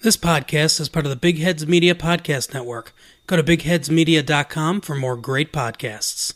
This podcast is part of the Big Heads Media Podcast Network. Go to bigheadsmedia.com for more great podcasts.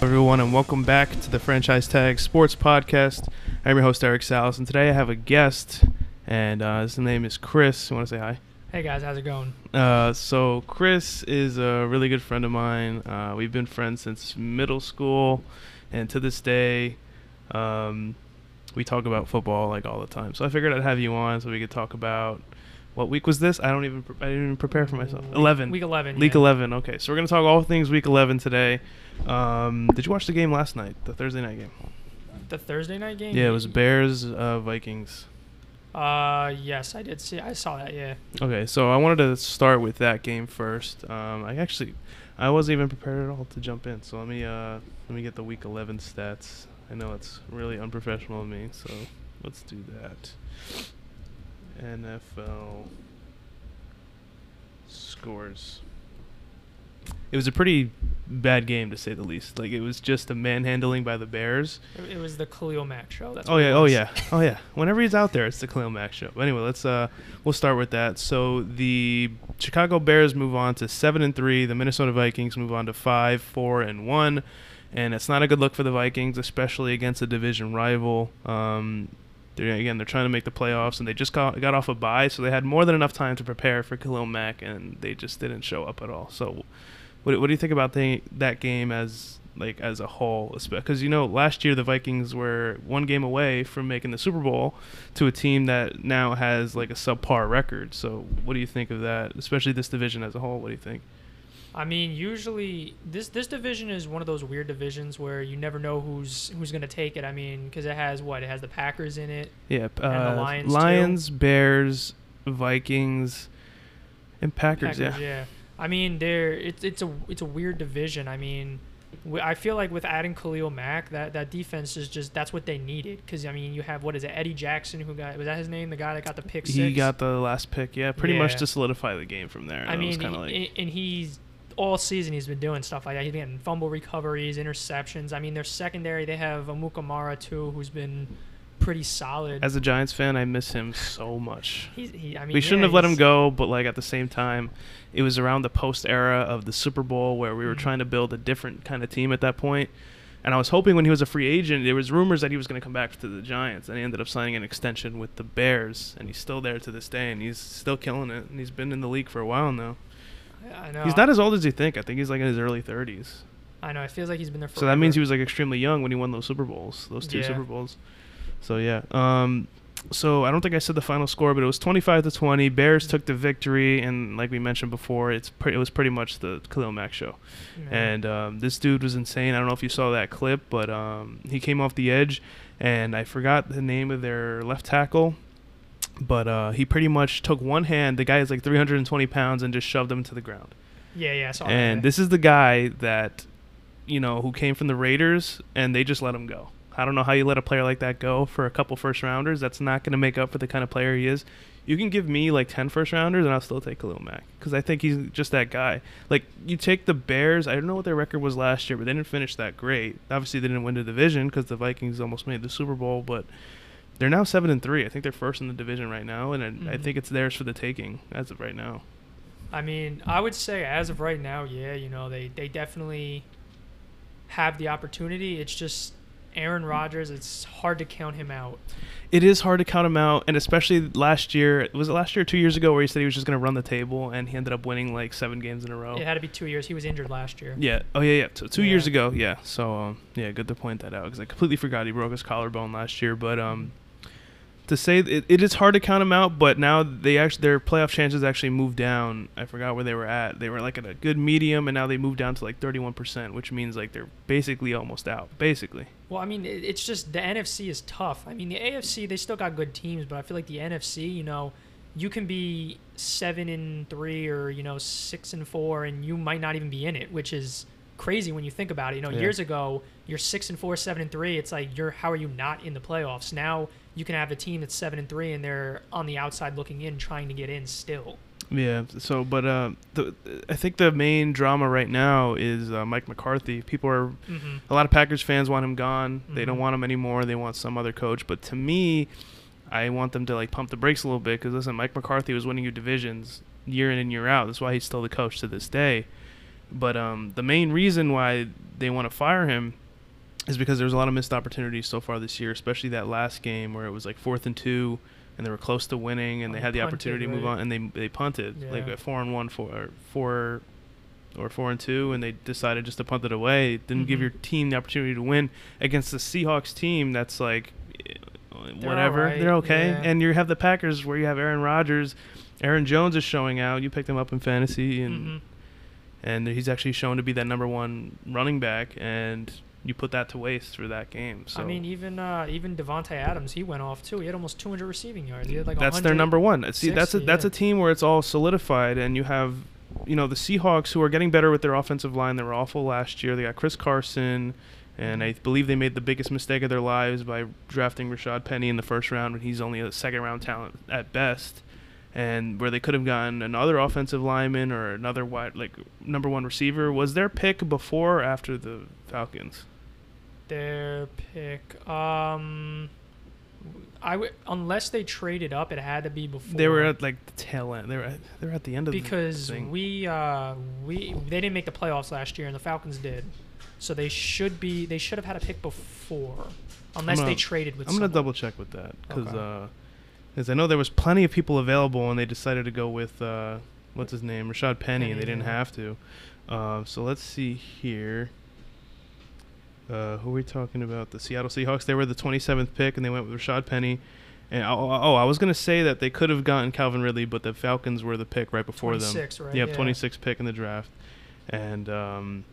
everyone, and welcome back to the Franchise Tag Sports Podcast. I'm your host, Eric Salas, and today I have a guest, and uh, his name is Chris. You want to say hi? Hey guys, how's it going? Uh, so, Chris is a really good friend of mine. Uh, we've been friends since middle school, and to this day, um, we talk about football like all the time. So, I figured I'd have you on so we could talk about what week was this? I don't even pre- I didn't even prepare for myself. Week- Eleven. Week 11. Week yeah. 11. Okay, so we're going to talk all things week 11 today. Um, did you watch the game last night, the Thursday night game? The Thursday night game? Yeah, it was Bears uh, Vikings. Uh, yes, I did see. I saw that. Yeah. Okay, so I wanted to start with that game first. Um, I actually, I wasn't even prepared at all to jump in. So let me uh, let me get the week 11 stats. I know it's really unprofessional of me, so let's do that. NFL scores. It was a pretty bad game to say the least. Like it was just a manhandling by the Bears. It, was the Khalil Mack show. That's Oh yeah, oh yeah, oh yeah. Whenever he's out there, it's the Khalil Mack show. But anyway, let's uh, we'll start with that. So the Chicago Bears move on to seven and three. The Minnesota Vikings move on to five, four, and one. And it's not a good look for the Vikings, especially against a division rival. Um, they're, again, they're trying to make the playoffs, and they just got, got off a bye, so they had more than enough time to prepare for Khalil Mack, and they just didn't show up at all. So, what, what do you think about the, that game as like as a whole? Because you know, last year the Vikings were one game away from making the Super Bowl to a team that now has like a subpar record. So, what do you think of that? Especially this division as a whole. What do you think? I mean, usually this this division is one of those weird divisions where you never know who's who's gonna take it. I mean, because it has what? It has the Packers in it. Yeah, p- And the uh, Lions. Lions, Bears, Vikings, and Packers. Packers, yeah. I mean, there it's it's a it's a weird division. I mean, I feel like with adding Khalil Mack, that that defense is just that's what they needed. Because I mean, you have what is it, Eddie Jackson, who got was that his name, the guy that got the pick six. He got the last pick. Yeah, pretty much to solidify the game from there. I mean, of like and he's all season he's been doing stuff like that. He's getting fumble recoveries, interceptions. I mean, their secondary they have Amukamara too, who's been pretty solid. as a Giants fan, I miss him so much. he's, he, I mean, we shouldn't yeah, have let him go, but like at the same time, it was around the post era of the Super Bowl where we were Mhm. trying to build a different kind of team at that point. And I was hoping when he was a free agent, there was rumors that he was going to come back to the Giants, and he ended up signing an extension with the Bears, and he's still there to this day, and he's still killing it, and he's been in the league for a while now. I know. He's not as old as you think. I think he's like in his early 30s. I know. It feels like he's been there for. So that means he was like extremely young when he won those Super Bowls, those two Yeah. Super Bowls. So yeah. Um, so I don't think I said the final score, but it was 25 to 20. Bears took the victory, and like we mentioned before, it's pre- it was pretty much the Khalil Mack show. And um, this dude was insane. I don't know if you saw that clip, but um, he came off the edge, and I forgot the name of their left tackle. But uh, he pretty much took one hand. The guy is like 320 pounds, and just shoved him to the ground. yeah, yeah. I saw And that. this is the guy that, you know, who came from the Raiders, and they just let him go. I don't know how you let a player like that go for a couple first rounders. That's not going to make up for the kind of player he is. You can give me like 10 first rounders, and I'll still take Khalil Mack because I think he's just that guy. Like, you take the Bears, I don't know what their record was last year, but they didn't finish that great. Obviously, they didn't win the division because the Vikings almost made the Super Bowl, but they're now 7 and 3. I think they're first in the division right now, and I, I Mhm. think it's theirs for the taking as of right now. I mean, I would say as of right now, yeah, you know, they they definitely have the opportunity. It's just Aaron Rodgers. It's hard to count him out. it is hard to count him out, and especially last year. Was it last year, or two years ago, where he said he was just going to run the table, and he ended up winning like seven games in a row. It had to be two years. He was injured last year. Yeah. Oh yeah, yeah. Two, two years ago. Yeah. So um, yeah, good to point that out because I completely forgot he broke his collarbone last year. But um, to say it, it is hard to count them out, but now they actually their playoff chances actually moved down. I forgot where they were at. They were like at a good medium, and now they moved down to like 31%, which means like they're basically almost out. Basically. Well, I mean, it's just the NFC is tough. I mean, the AFC they still got good teams, but I feel like the NFC, you know, you can be seven and three or you know six and four, and you might not even be in it, which is crazy when you think about it. You know, Yeah. years ago, you're six and four, seven and three. It's like you're how are you not in the playoffs? Now you can have a team that's seven and three, and they're on the outside looking in, trying to get in still. Yeah. So, but uh, the I think the main drama right now is uh, Mike McCarthy. People are hmm a lot of Packers fans want him gone. They don't Mhm. want him anymore. They want some other coach. But to me, I want them to like pump the brakes a little bit because listen, Mike McCarthy was winning you divisions year in and year out. That's why he's still the coach to this day. But um, the main reason why they want to fire him is because there's a lot of missed opportunities so far this year, especially that last game where it was like fourth and two, and they were close to winning, and Oh, they had the punted, opportunity to move right? on, and they they punted like Yeah. at four and one, four or four or four and two, and they decided just to punt it away. Didn't give Mhm. your team the opportunity to win against the Seahawks team that's like They're whatever, alright, they're okay, yeah. and you have the Packers where you have Aaron Rodgers. Aaron Jones is showing out. You picked him up in fantasy, and hmm and he's actually shown to be that number one running back, and you put that to waste for that game. So I mean, even uh, even Davante Adams, he went off too. He had almost 200 receiving yards. He had like that's their number one. See, that's a 60, that's a team where it's all solidified, and you have, you know, the Seahawks who are getting better with their offensive line. They were awful last year. They got Chris Carson, and I believe they made the biggest mistake of their lives by drafting Rashad Penny in the first round when he's only a second round talent at best. And where they could have gotten another offensive lineman or another wide like number one receiver was their pick before or after the Falcons. Their pick. Um, I would unless they traded up, it had to be before. They were at like the tail end. They were at, they were at the end of because the we uh we they didn't make the playoffs last year and the Falcons did, so they should be they should have had a pick before, unless gonna- they traded with. I'm gonna double check with that because Okay. Because I know there was plenty of people available and they decided to go with uh, what's his name Rashad Penny, and they didn't have to. Uh, so let's see here. Uh, who are we talking about? The Seattle Seahawks. They were the 27th pick, and they went with Rashad Penny. And oh, oh, I was gonna say that they could have gotten Calvin Ridley, but the Falcons were the pick right before them. 26, right? Yeah, Yeah. 26 pick in the draft. And um,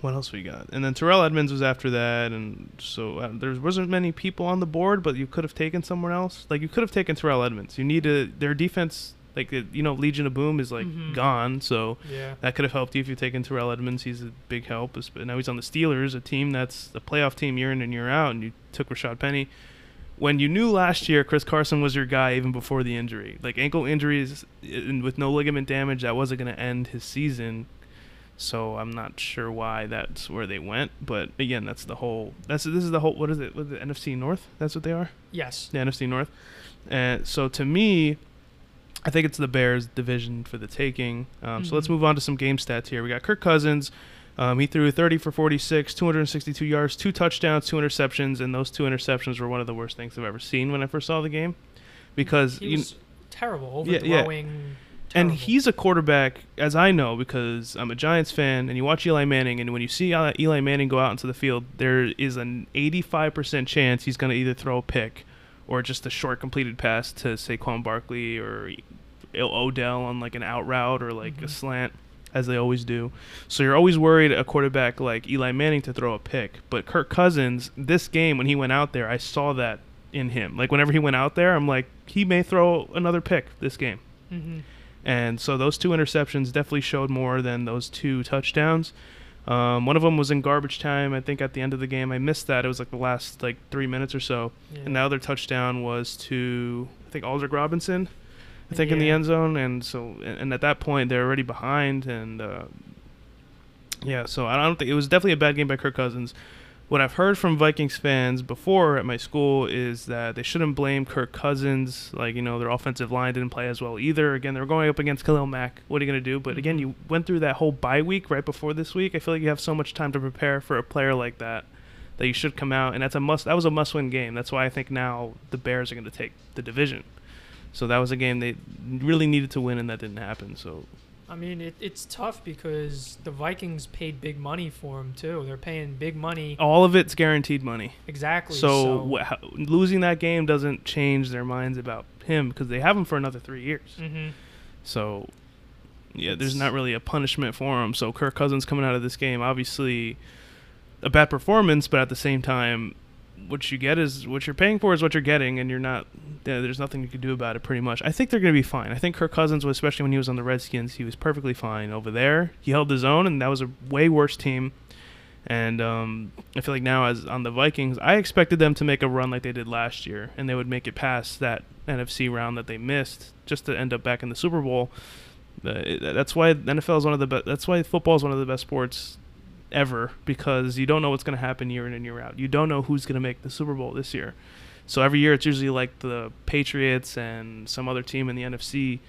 what else we got? And then Terrell Edmunds was after that, and so uh, there wasn't many people on the board, but you could have taken someone else. Like you could have taken Terrell Edmunds. You need to their defense, like uh, you know, Legion of Boom is like Mhm. gone, so Yeah. that could have helped you if you'd taken Terrell Edmunds. He's a big help. But now he's on the Steelers, a team that's a playoff team year in and year out, and you took Rashad Penny. When you knew last year Chris Carson was your guy even before the injury, like ankle injuries and with no ligament damage, that wasn't going to end his season. So I'm not sure why that's where they went, but again, that's the whole. That's this is the whole. What is it? What is it NFC North? That's what they are. Yes. The NFC North. And so to me, I think it's the Bears division for the taking. Um, So let's Mhm. move on to some game stats here. We got Kirk Cousins. Um, he threw 30 for 46, 262 yards, two touchdowns, two interceptions, and those two interceptions were one of the worst things I've ever seen when I first saw the game, because He you, was terrible, Yeah, yeah. Overthrowing. and he's a quarterback, as I know, because I'm a Giants fan, and you watch Eli Manning, and when you see Eli Manning go out into the field, there is an 85% chance he's going to either throw a pick or just a short completed pass to Saquon Barkley or Odell on like an out route or like a Mhm. slant, as they always do. So you're always worried a quarterback like Eli Manning to throw a pick. But Kirk Cousins, this game when he went out there, I saw that in him. Like whenever he went out there, I'm like, he may throw another pick this game. Mhm. And so those two interceptions definitely showed more than those two touchdowns. Um, one of them was in garbage time, I think, at the end of the game. I missed that. It was like the last like three minutes or so. Yeah. And the other touchdown was to I think Aldrick Robinson, I think in the end zone. And so and, and at that point they're already behind. And uh, yeah, so I don't think it was definitely a bad game by Kirk Cousins. What I've heard from Vikings fans before at my school is that they shouldn't blame Kirk Cousins. Like, you know, their offensive line didn't play as well either. Again, they were going up against Khalil Mack. What are you going to do? But again, Mhm. you went through that whole bye week right before this week. I feel like you have so much time to prepare for a player like that that you should come out and that's a must that was a must win game. That's why I think now the Bears are going to take the division. So that was a game they really needed to win and that didn't happen. So I mean, it, it's tough because the Vikings paid big money for him too. They're paying big money. all of it's guaranteed money. Exactly. So, how- losing that game doesn't change their minds about him because they have him for another three years. hmm So, yeah, there's not really a punishment for him. So, Kirk Cousins coming out of this game, obviously, a bad performance, but at the same time, what you get is what you're paying for is what you're getting, and you're not. Yeah, there's nothing you can do about it. Pretty much, I think they're going to be fine. I think Kirk Cousins, was, especially when he was on the Redskins, he was perfectly fine over there. He held his own, and that was a way worse team. And um, I feel like now, as on the Vikings, I expected them to make a run like they did last year, and they would make it past that NFC round that they missed, just to end up back in the Super Bowl. Uh, that's why NFL is one of the best. That's why football is one of the best sports ever because you don't know what's going to happen year in and year out. You don't know who's going to make the Super Bowl this year. So every year it's usually like the Patriots and some other team in the NFC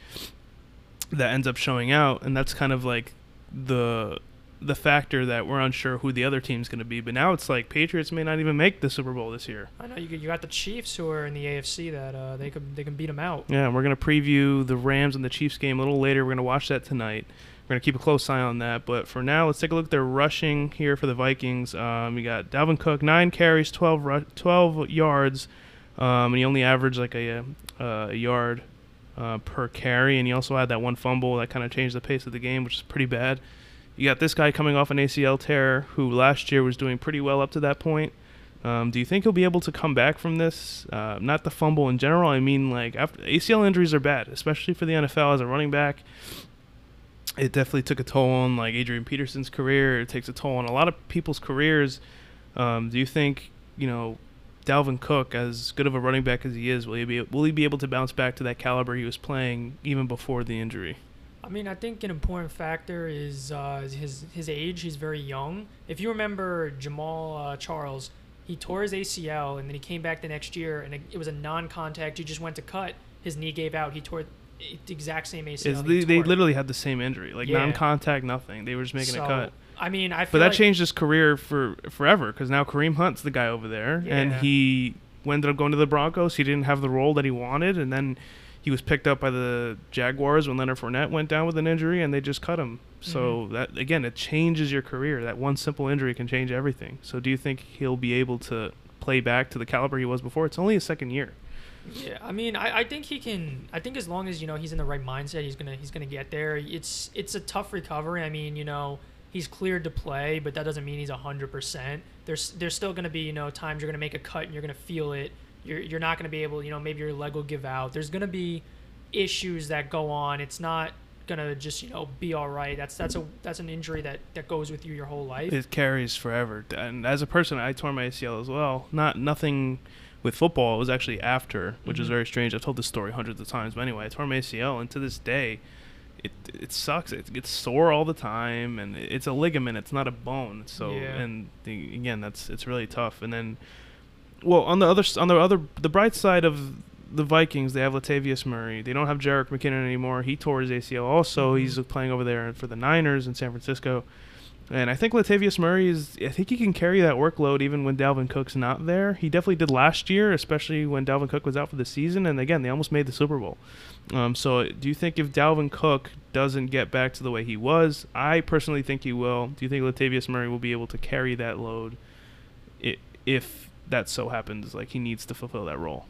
that ends up showing out, and that's kind of like the the factor that we're unsure who the other team's going to be. But now it's like Patriots may not even make the Super Bowl this year. I know you you got the Chiefs who are in the AFC that uh, they could they can beat them out. Yeah, and we're going to preview the Rams and the Chiefs game a little later. We're going to watch that tonight. We're going to keep a close eye on that. But for now, let's take a look at their rushing here for the Vikings. Um, you got Dalvin Cook, nine carries, 12, ru- 12 yards, um, and he only averaged like a, uh, a yard uh, per carry. And he also had that one fumble that kind of changed the pace of the game, which is pretty bad. You got this guy coming off an ACL tear who last year was doing pretty well up to that point. Um, do you think he'll be able to come back from this? Uh, not the fumble in general. I mean, like after ACL injuries are bad, especially for the NFL as a running back it definitely took a toll on like Adrian Peterson's career. It takes a toll on a lot of people's careers. Um, do you think you know Dalvin Cook, as good of a running back as he is, will he be will he be able to bounce back to that caliber he was playing even before the injury? I mean, I think an important factor is uh, his his age. He's very young. If you remember Jamaal uh, Charles, he tore his ACL and then he came back the next year and it, it was a non-contact. He just went to cut. His knee gave out. He tore exact same ACL. They, they, literally had the same injury, like yeah. non-contact, nothing. They were just making so, a cut. I mean, I. but that like changed his career for forever because now Kareem Hunt's the guy over there, yeah. and he ended up going to the Broncos. He didn't have the role that he wanted, and then he was picked up by the Jaguars when Leonard Fournette went down with an injury, and they just cut him. So Mhm. that again, it changes your career. That one simple injury can change everything. So do you think he'll be able to play back to the caliber he was before? It's only his second year. Yeah, I mean, I, I think he can. I think as long as you know he's in the right mindset, he's gonna he's gonna get there. It's it's a tough recovery. I mean, you know, he's cleared to play, but that doesn't mean he's hundred percent. There's there's still gonna be you know times you're gonna make a cut and you're gonna feel it. You're you're not gonna be able. You know, maybe your leg will give out. There's gonna be issues that go on. It's not gonna just you know be all right. That's that's a that's an injury that that goes with you your whole life. It carries forever. And as a person, I tore my ACL as well. Not nothing with football. It was actually after, which is Mhm. very strange. I've told this story hundreds of times. But anyway, I tore my ACL, and to this day, it it sucks. It gets sore all the time, and it's a ligament. It's not a bone. So Yeah. and the, again, that's it's really tough. And then, well, on the other on the other the bright side of the Vikings, they have Latavius Murray. They don't have Jerick McKinnon anymore. He tore his ACL. Also, Mhm. he's playing over there for the Niners in San Francisco. And I think Latavius Murray is. I think he can carry that workload even when Dalvin Cook's not there. He definitely did last year, especially when Dalvin Cook was out for the season. And again, they almost made the Super Bowl. Um, so, do you think if Dalvin Cook doesn't get back to the way he was, I personally think he will. Do you think Latavius Murray will be able to carry that load, if that so happens, like he needs to fulfill that role?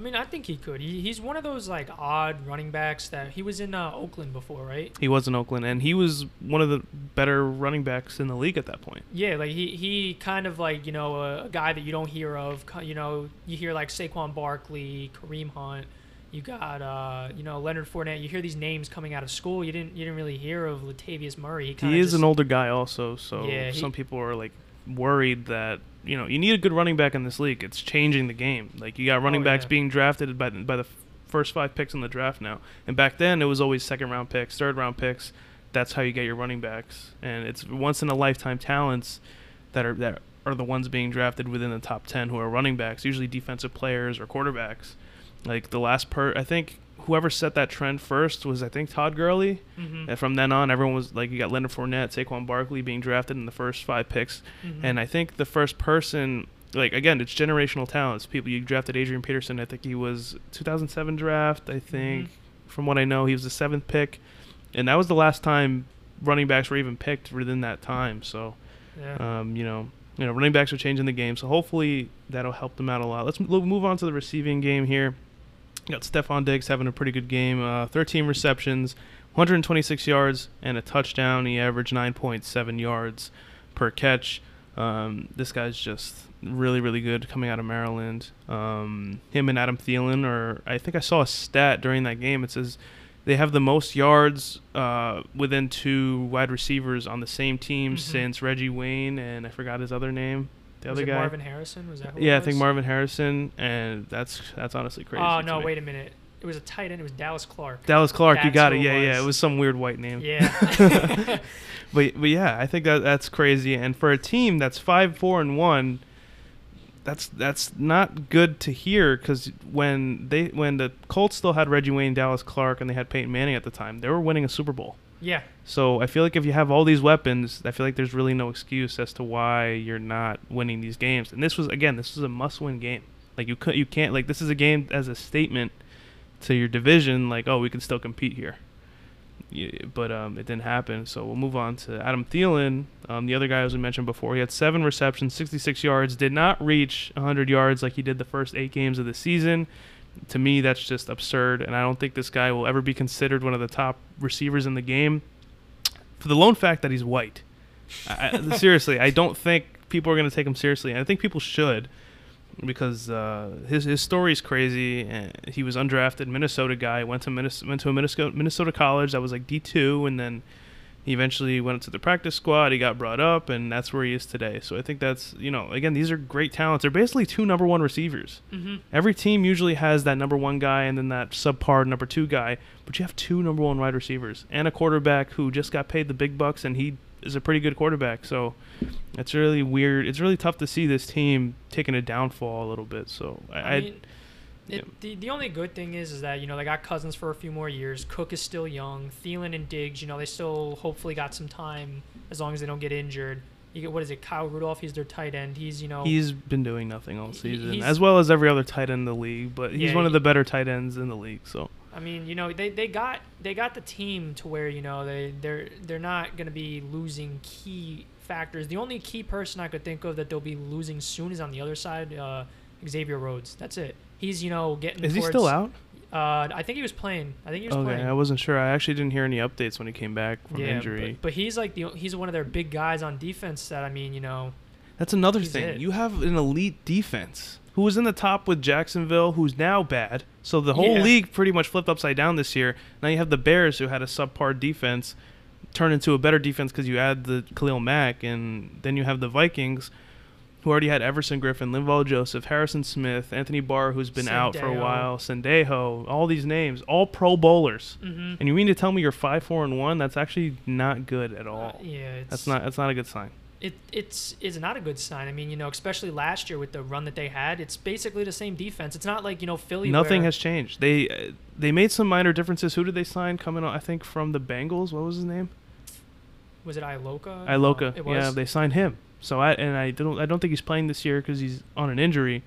I mean, I think he could. He, he's one of those like odd running backs that he was in uh, Oakland before, right? He was in Oakland, and he was one of the better running backs in the league at that point. Yeah, like he, he kind of like you know a, a guy that you don't hear of. You know, you hear like Saquon Barkley, Kareem Hunt. You got uh, you know Leonard Fournette. You hear these names coming out of school. You didn't you didn't really hear of Latavius Murray. He, He is just, an older guy, also, so Yeah, he- some people are like worried that you know you need a good running back in this league. It's changing the game. Like you got oh, running Oh, backs yeah. being drafted by the, by the first five picks in the draft now, and back then it was always second round picks, third round picks. That's how you get your running backs, and it's once in a lifetime talents that are that are the ones being drafted within the top ten who are running backs, usually defensive players or quarterbacks. Like the last per, I think whoever set that trend first was I think Todd Gurley. Mhm, And from then on, everyone was like, you got Leonard Fournette, Saquon Barkley being drafted in the first five picks. mhm. And I think the first person, like, again, it's generational talents. People, you drafted Adrian Peterson. I think he was 2007 draft, I think. From what I know, he was the seventh pick. And that was the last time running backs were even picked within that time. So, yeah. um, you know, you know, running backs are changing the game. So hopefully that'll help them out a lot. Let's move on to the receiving game here. Got Stefon Diggs having a pretty good game. Uh, 13 receptions, 126 yards, and a touchdown. He averaged 9.7 yards per catch. Um, this guy's just really, really good coming out of Maryland. Um, him and Adam Thielen, or I think I saw a stat during that game. It says They have the most yards uh, within two wide receivers on the same team Mhm. since Reggie Wayne and I forgot his other name. The Was other it guy. Marvin Harrison? Was that? It yeah, I think? Marvin Harrison, and that's that's honestly crazy. Oh no! Wait a minute. It was a tight end. It was Dallas Clark. Dallas Clark, you got it. it Yeah, yeah. It was some weird white name. Yeah. But but yeah, I think that that's crazy. And for a team that's five four and one, that's that's not good to hear because when they when the Colts still had Reggie Wayne, Dallas Clark, and they had Peyton Manning at the time, they were winning a Super Bowl. Yeah. So I feel like if you have all these weapons, I feel like there's really no excuse as to why you're not winning these games. And this was again, this was a must-win game. Like you could, you can't like this is a game as a statement to your division. Like oh, we can still compete here. Yeah, but um, it didn't happen. So we'll move on to Adam Thielen, um, the other guy as we mentioned before. He had seven receptions, 66 yards, did not reach 100 yards like he did the first eight games of the season. To me, that's just absurd, and I don't think this guy will ever be considered one of the top receivers in the game for the lone fact that he's white. I, seriously, I don't think people are going to take him seriously, and I think people should because uh, his his story is crazy. He was undrafted Minnesota guy, went to went to a Minnesota Minnesota college that was like D two, and then he eventually went to the practice squad. He got brought up, and that's where he is today. So I think that's you know again these are great talents. They're basically two number one receivers. hmm Every team usually has that number one guy and then that subpar number two guy, but you have two number one wide receivers and a quarterback who just got paid the big bucks and he is a pretty good quarterback. So it's really weird. It's really tough to see this team taking a downfall a little bit. So I, I I mean, it, the the only good thing is is that you know they got Cousins for a few more years. Cook is still young. Thielen and Diggs, you know, they still hopefully got some time as long as they don't get injured. You get what is it? Kyle Rudolph. He's their tight end. He's you know he's been doing nothing all season, as well as every other tight end in the league. But he's Yeah, one of the better tight ends in the league. So I mean, you know, they, they got they got the team to where you know they they're they're not going to be losing key factors. The only key person I could think of that they'll be losing soon is on the other side, uh, Xavier Rhodes. That's it. He's you know getting. is he still out? Uh, I think he was playing. I think he was Okay, playing. I wasn't sure. I actually didn't hear any updates when he came back from injury. But, but he's like the he's one of their big guys on defense. That I mean, you know, That's another thing. it. You have an elite defense who was in the top with Jacksonville, who's now bad. So the whole Yeah. league pretty much flipped upside down this year. Now you have the Bears, who had a subpar defense, turn into a better defense because you add the Khalil Mack, and then you have the Vikings, who already had Everson Griffen, Linval Joseph, Harrison Smith, Anthony Barr, who's been out for a while, Sendejo, all these names, all Pro Bowlers. hmm And you mean to tell me you're five, four, and one? That's actually not good at all. yeah, it's, That's not. That's not a good sign. it it's is not a good sign. I mean, you know, especially last year with the run that they had, it's basically the same defense. It's not like you know Philly. Nothing has changed. They uh, they made some minor differences. Who did they sign coming on? I think from the Bengals. What was his name? Was it Iloka? Iloka. Uh, it was. Yeah, they signed him. So I and I don't I don't think he's playing this year because he's on an injury,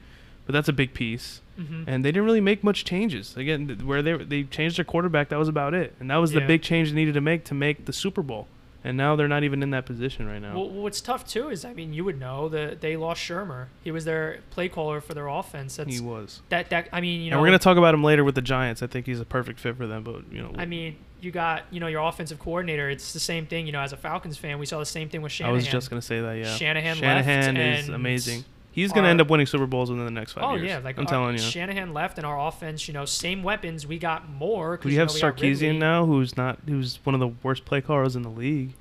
but that's a big piece. Mhm. And they didn't really make much changes. Again, th- where they they changed their quarterback, that was about it. And that was the big change they needed to make to make the Super Bowl. And now they're not even in that position right now. Well, what's tough too is, I mean, you would know that they lost Shurmur. He was their play caller for their offense. That's he was. that that. I mean, you know, and we're gonna talk about him later with the Giants. I think he's a perfect fit for them. But you know, I mean, you got you know your offensive coordinator. It's the same thing. You know, as a Falcons fan, we saw the same thing with Shanahan. I was just gonna say that. Yeah, Shanahan Shanahan left is amazing. He's gonna our- end up winning Super Bowls within the next five Oh years. Oh yeah, like I'm our- telling you. Shanahan left, and our offense, you know, same weapons. We got more. We have know, we Sarkisian now, who's not, who's one of the worst play callers in the league.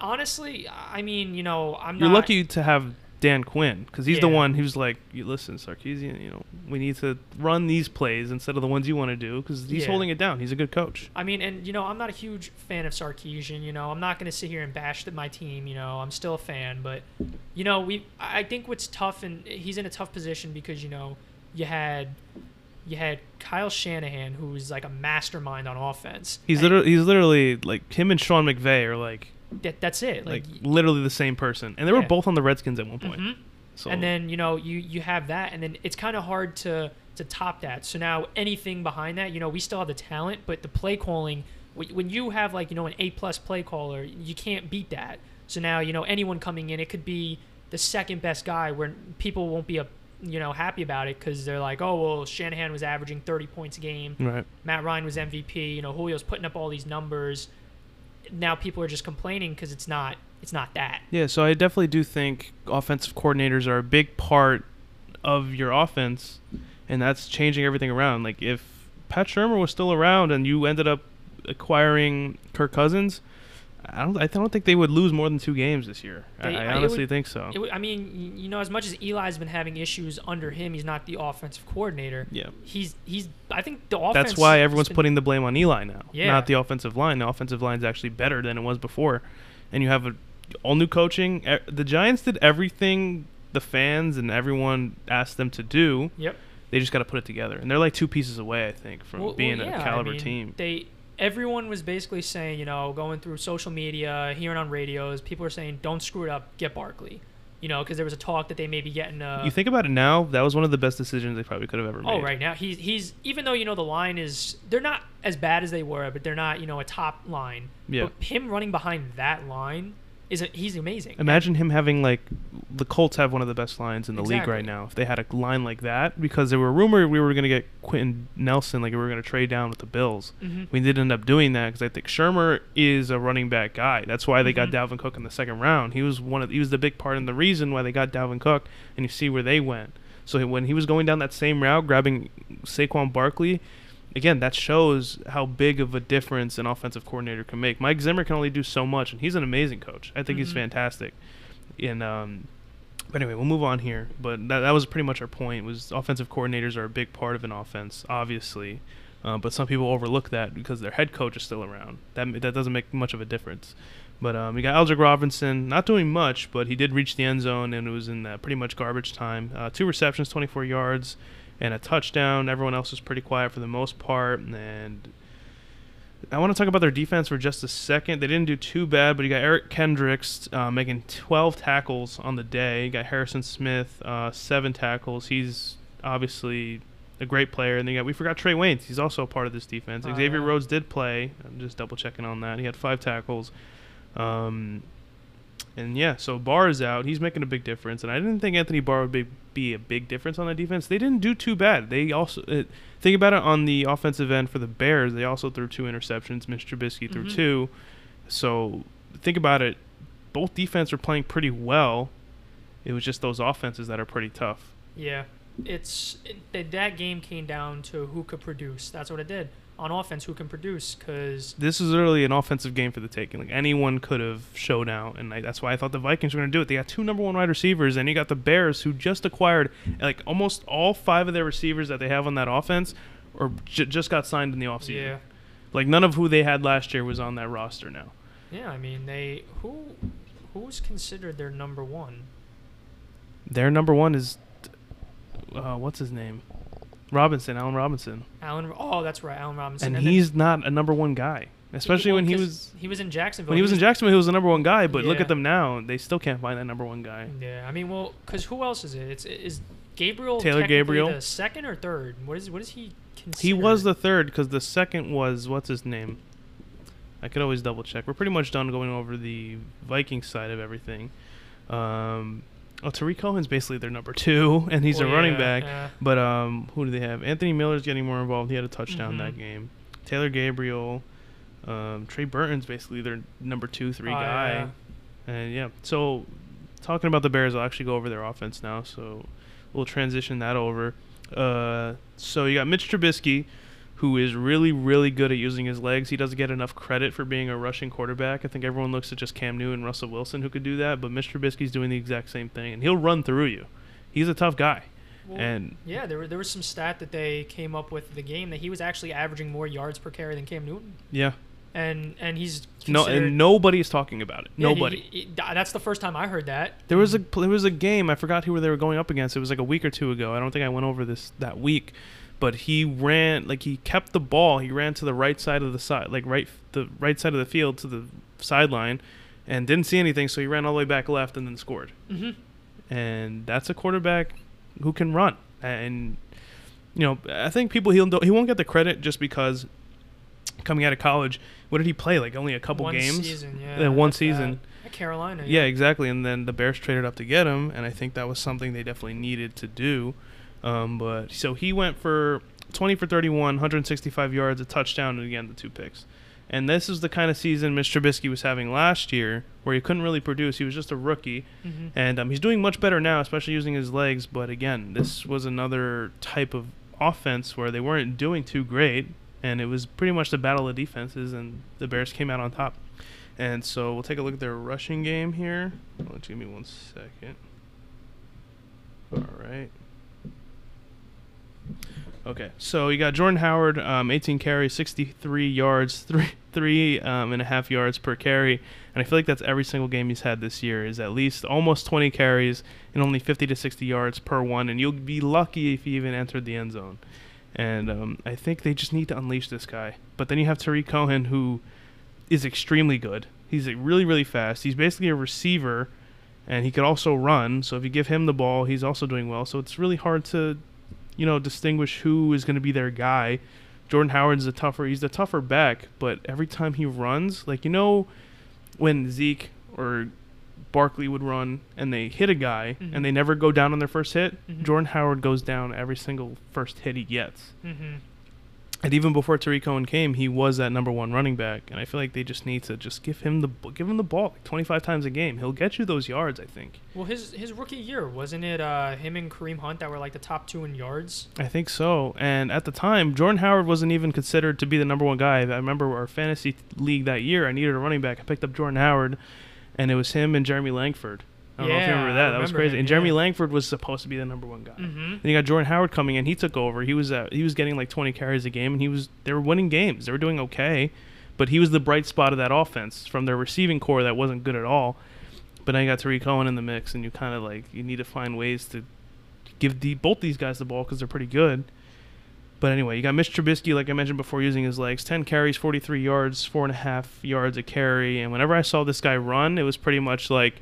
Honestly, I mean, you know, I'm You're not. lucky to have Dan Quinn because he's the one who's like, you listen, Sarkisian, you know, we need to run these plays instead of the ones you want to do because he's Yeah. holding it down. He's a good coach. I mean, and you know, I'm not a huge fan of Sarkisian. You know, I'm not going to sit here and bash that my team. You know, I'm still a fan, but you know, we. I think what's tough, and he's in a tough position because you know, you had, you had Kyle Shanahan, who's like a mastermind on offense. He's literally, he's literally like him and Sean McVay are like, that, that's it. like, Like, literally the same person, and they were both on the Redskins at one point. Mhm. So and then you know you you have that, and then it's kind of hard to to top that. So now anything behind that, you know, we still have the talent, but the play calling. When you have like you know an A plus play caller, you can't beat that. So now you know anyone coming in, it could be the second best guy where people won't be a you know happy about it because they're like, oh well, Shanahan was averaging 30 points a game, right. Matt Ryan was MVP, you know, Julio's putting up all these numbers. Now people are just complaining because it's not it's not that. Yeah, so I definitely do think offensive coordinators are a big part of your offense, and that's changing everything around. Like if Pat Shurmur was still around and you ended up acquiring Kirk Cousins, I don't. I don't think they would lose more than two games this year. I, They- I it honestly would- think so. I mean, you know, as much as Eli's been having issues under him, he's not the offensive coordinator. yeah. He's he's. I think the offense. That's why everyone's been- putting the blame on Eli now, Yeah. not the offensive line. The offensive line's actually better than it was before, and you have a, all new coaching. The Giants did everything the fans and everyone asked them to do. Yep. They just got to put it together, and they're like two pieces away, I think, from Well- well, being yeah, a I caliber mean, team. They everyone was basically saying, you know, going through social media, hearing on radios, people were saying, "Don't screw it up, get Barkley." You know, because there was a talk that they may be getting. Uh, you think about it now, that was one of the best decisions they probably could have ever made. Oh, right now he's he's even though you know the line is they're not as bad as they were, but they're not you know a top line. Yeah. But him running behind that line is a, he's amazing. Imagine him having like the Colts have one of the best lines in the league right now. If they had a line like that, because there were rumored we were going to get Quenton Nelson, like we were going to trade down with the Bills. hmm We did end up doing that because I think Shurmur is a running back guy. That's why they got Mhm. Dalvin Cook in the second round. He was one of he was the big part and the reason why they got Dalvin Cook. And you see where they went. So when he was going down that same route, grabbing Saquon Barkley, again that shows how big of a difference an offensive coordinator can make. Mike Zimmer can only do so much, and he's an amazing coach. I think he's Mhm. fantastic. And um, but anyway, we'll move on here. But that, that was pretty much our point. Was offensive coordinators are a big part of an offense, obviously. Uh, but some people overlook that because their head coach is still around. That that doesn't make much of a difference. But um, we got Aldrick Robinson, not doing much, but he did reach the end zone and it was in uh, pretty much garbage time. Uh, two receptions, 24 yards, and a touchdown. Everyone else was pretty quiet for the most part. And I want to talk about their defense for just a second. They didn't do too bad, but you got Eric Kendricks uh, making 12 tackles on the day. You got Harrison Smith, uh, seven tackles. He's obviously a great player. And then you got we forgot Trae Waynes. He's also a part of this defense. Oh, Xavier yeah. Rhodes did play. I'm just double checking on that. He had five tackles. Um, and yeah, so Barr is out. He's making a big difference. And I didn't think Anthony Barr would be, be a big difference on the defense. They didn't do too bad. They also uh, think about it on the offensive end for the Bears. They also threw two interceptions. Mitch Trubisky threw Mhm. two. So think about it. Both defense are playing pretty well. It was just those offenses that are pretty tough. Yeah, it's it, that- that game came down to who could produce. That's what it did on offense. Who can produce? Because This is really an offensive game for the taking. Like anyone could have showed out, and I, that's why I thought the Vikings were going to do it. They got two number one wide receivers, and you got the Bears who just acquired like almost all five of their receivers that they have on that offense, or j- just got signed in the offseason. yeah, Like none of who they had last year was on that roster now. yeah. I mean, they who who's considered their number one? Their number one is, uh, what's his name? Robinson, Allen Robinson, Allen. Oh, that's right, Allen Robinson. and then- he's not a number one guy, especially well, when he was he was in Jacksonville. when he was in Jacksonville. He was the number one guy, but look at them now; they still can't find that number one guy. Yeah, I mean, well, because who else is it? It's is Gabriel Taylor Gabriel. the second or third? What is what is he? Considered? He was the third because the second was what's his name. I could always double check. We're pretty much done going over the Viking side of everything. Um, oh, Tarik Cohen's basically their number two, and he's a running yeah, back. yeah. But um, who do they have? Anthony Miller's getting more involved. He had a touchdown Mhm. that game. Taylor Gabriel, um, Trey Burton's basically their number two, three Oh, guy. yeah. And yeah, so talking about the Bears, I'll actually go over their offense now. So we'll transition that over. Uh, so you got Mitch Trubisky, who is really, really good at using his legs. He doesn't get enough credit for being a rushing quarterback. I think everyone looks at just Cam Newton and Russell Wilson who could do that, but Mr. Trubisky's doing the exact same thing, and he'll run through you. He's a tough guy. Well, and yeah, there were there was some stat that they came up with the game that he was actually averaging more yards per carry than Cam Newton, yeah, and and he's no, and nobody's talking about it. yeah, Nobody. he- he- that's the first time I heard that. There was a there was a game I forgot who they were going up against. It was like a week or two ago. I don't think I went over this that week, but he ran like he kept the ball. He ran to the right side of the side, like right the right side of the field to the sideline, and didn't see anything. So he ran all the way back left and then scored. hmm And that's a quarterback who can run. And you know I think people he'll he won't get the credit just because coming out of college, what did he play like only a couple one games? season, yeah, Yeah, one season. At Carolina, Yeah, exactly. And then the Bears traded up to get him, and I think that was something they definitely needed to do. Um, but so he went for 20 for 31, 165 yards, a touchdown, and again the two picks. And this is the kind of season Mr. Trubisky was having last year, where he couldn't really produce. He was just a rookie, hmm and um, he's doing much better now, especially using his legs. But again, this was another type of offense where they weren't doing too great. and it was pretty much the battle of defenses, and the Bears came out on top. And so we'll take a look at their rushing game here. Well, give me one second. All right. Okay, so you got Jordan Howard, um, 18 carries, 63 yards, three three um, and a half yards per carry, and I feel like that's every single game he's had this year is at least almost 20 carries and only 50 to 60 yards per one, and you'll be lucky if he even entered the end zone. And um, I think they just need to unleash this guy. But then you have Tarik Cohen, who is extremely good. He's really, really fast. He's basically a receiver, and he could also run. So if you give him the ball, he's also doing well. So it's really hard to, you know, distinguish who is going to be their guy. Jordan Howard's a tougher. He's the tougher back, but every time he runs, like you know, when Zeke or Barkley would run and they hit a guy Mhm. and they never go down on their first hit, Mhm. Jordan Howard goes down every single first hit he gets. Mm-hmm. And even before Tarik Cohen came, he was that number one running back. And I feel like they just need to just give him the give him the ball like 25 times a game. He'll get you those yards, I think. Well, his his rookie year wasn't it uh, him and Kareem Hunt that were like the top two in yards? I think so. And at the time, Jordan Howard wasn't even considered to be the number one guy. I remember our fantasy league that year. I needed a running back. I picked up Jordan Howard, and it was him and Jeremy Langford. I don't know if you remember that. That was crazy. him, and Jeremy yeah. Langford was supposed to be the number one guy. Mm-hmm. Then you got Jordan Howard coming in. He took over. He was uh, he was getting like 20 carries a game, and he was they were winning games. They were doing okay, but he was the bright spot of that offense from their receiving core that wasn't good at all. But now you got Tarik Cohen in the mix, and you kind of like you need to find ways to give the, both these guys the ball because they're pretty good. But anyway, you got Mitch Trubisky, like I mentioned before, using his legs. 10 carries, 43 yards, four and a half yards a carry. And whenever I saw this guy run, it was pretty much like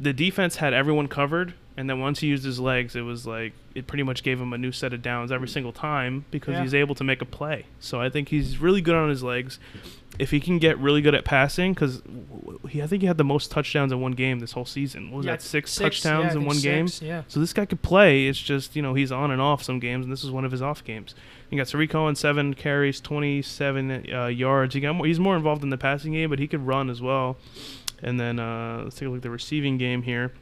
the defense had everyone covered. And then once he used his legs, it was like it pretty much gave him a new set of downs every single time because Yeah. he's able to make a play. So I think he's really good on his legs. If he can get really good at passing, because he, I think he had the most touchdowns in one game this whole season. What was Yeah, that? Six, yeah, touchdowns I in one game. Yeah. So this guy could play. It's just you know he's on and off some games, and this is one of his off games. You got Tarik Cohen, seven carries, twenty-seven uh, yards. He got more, he's more involved in the passing game, but he could run as well. And then uh, let's take a look at the receiving game here.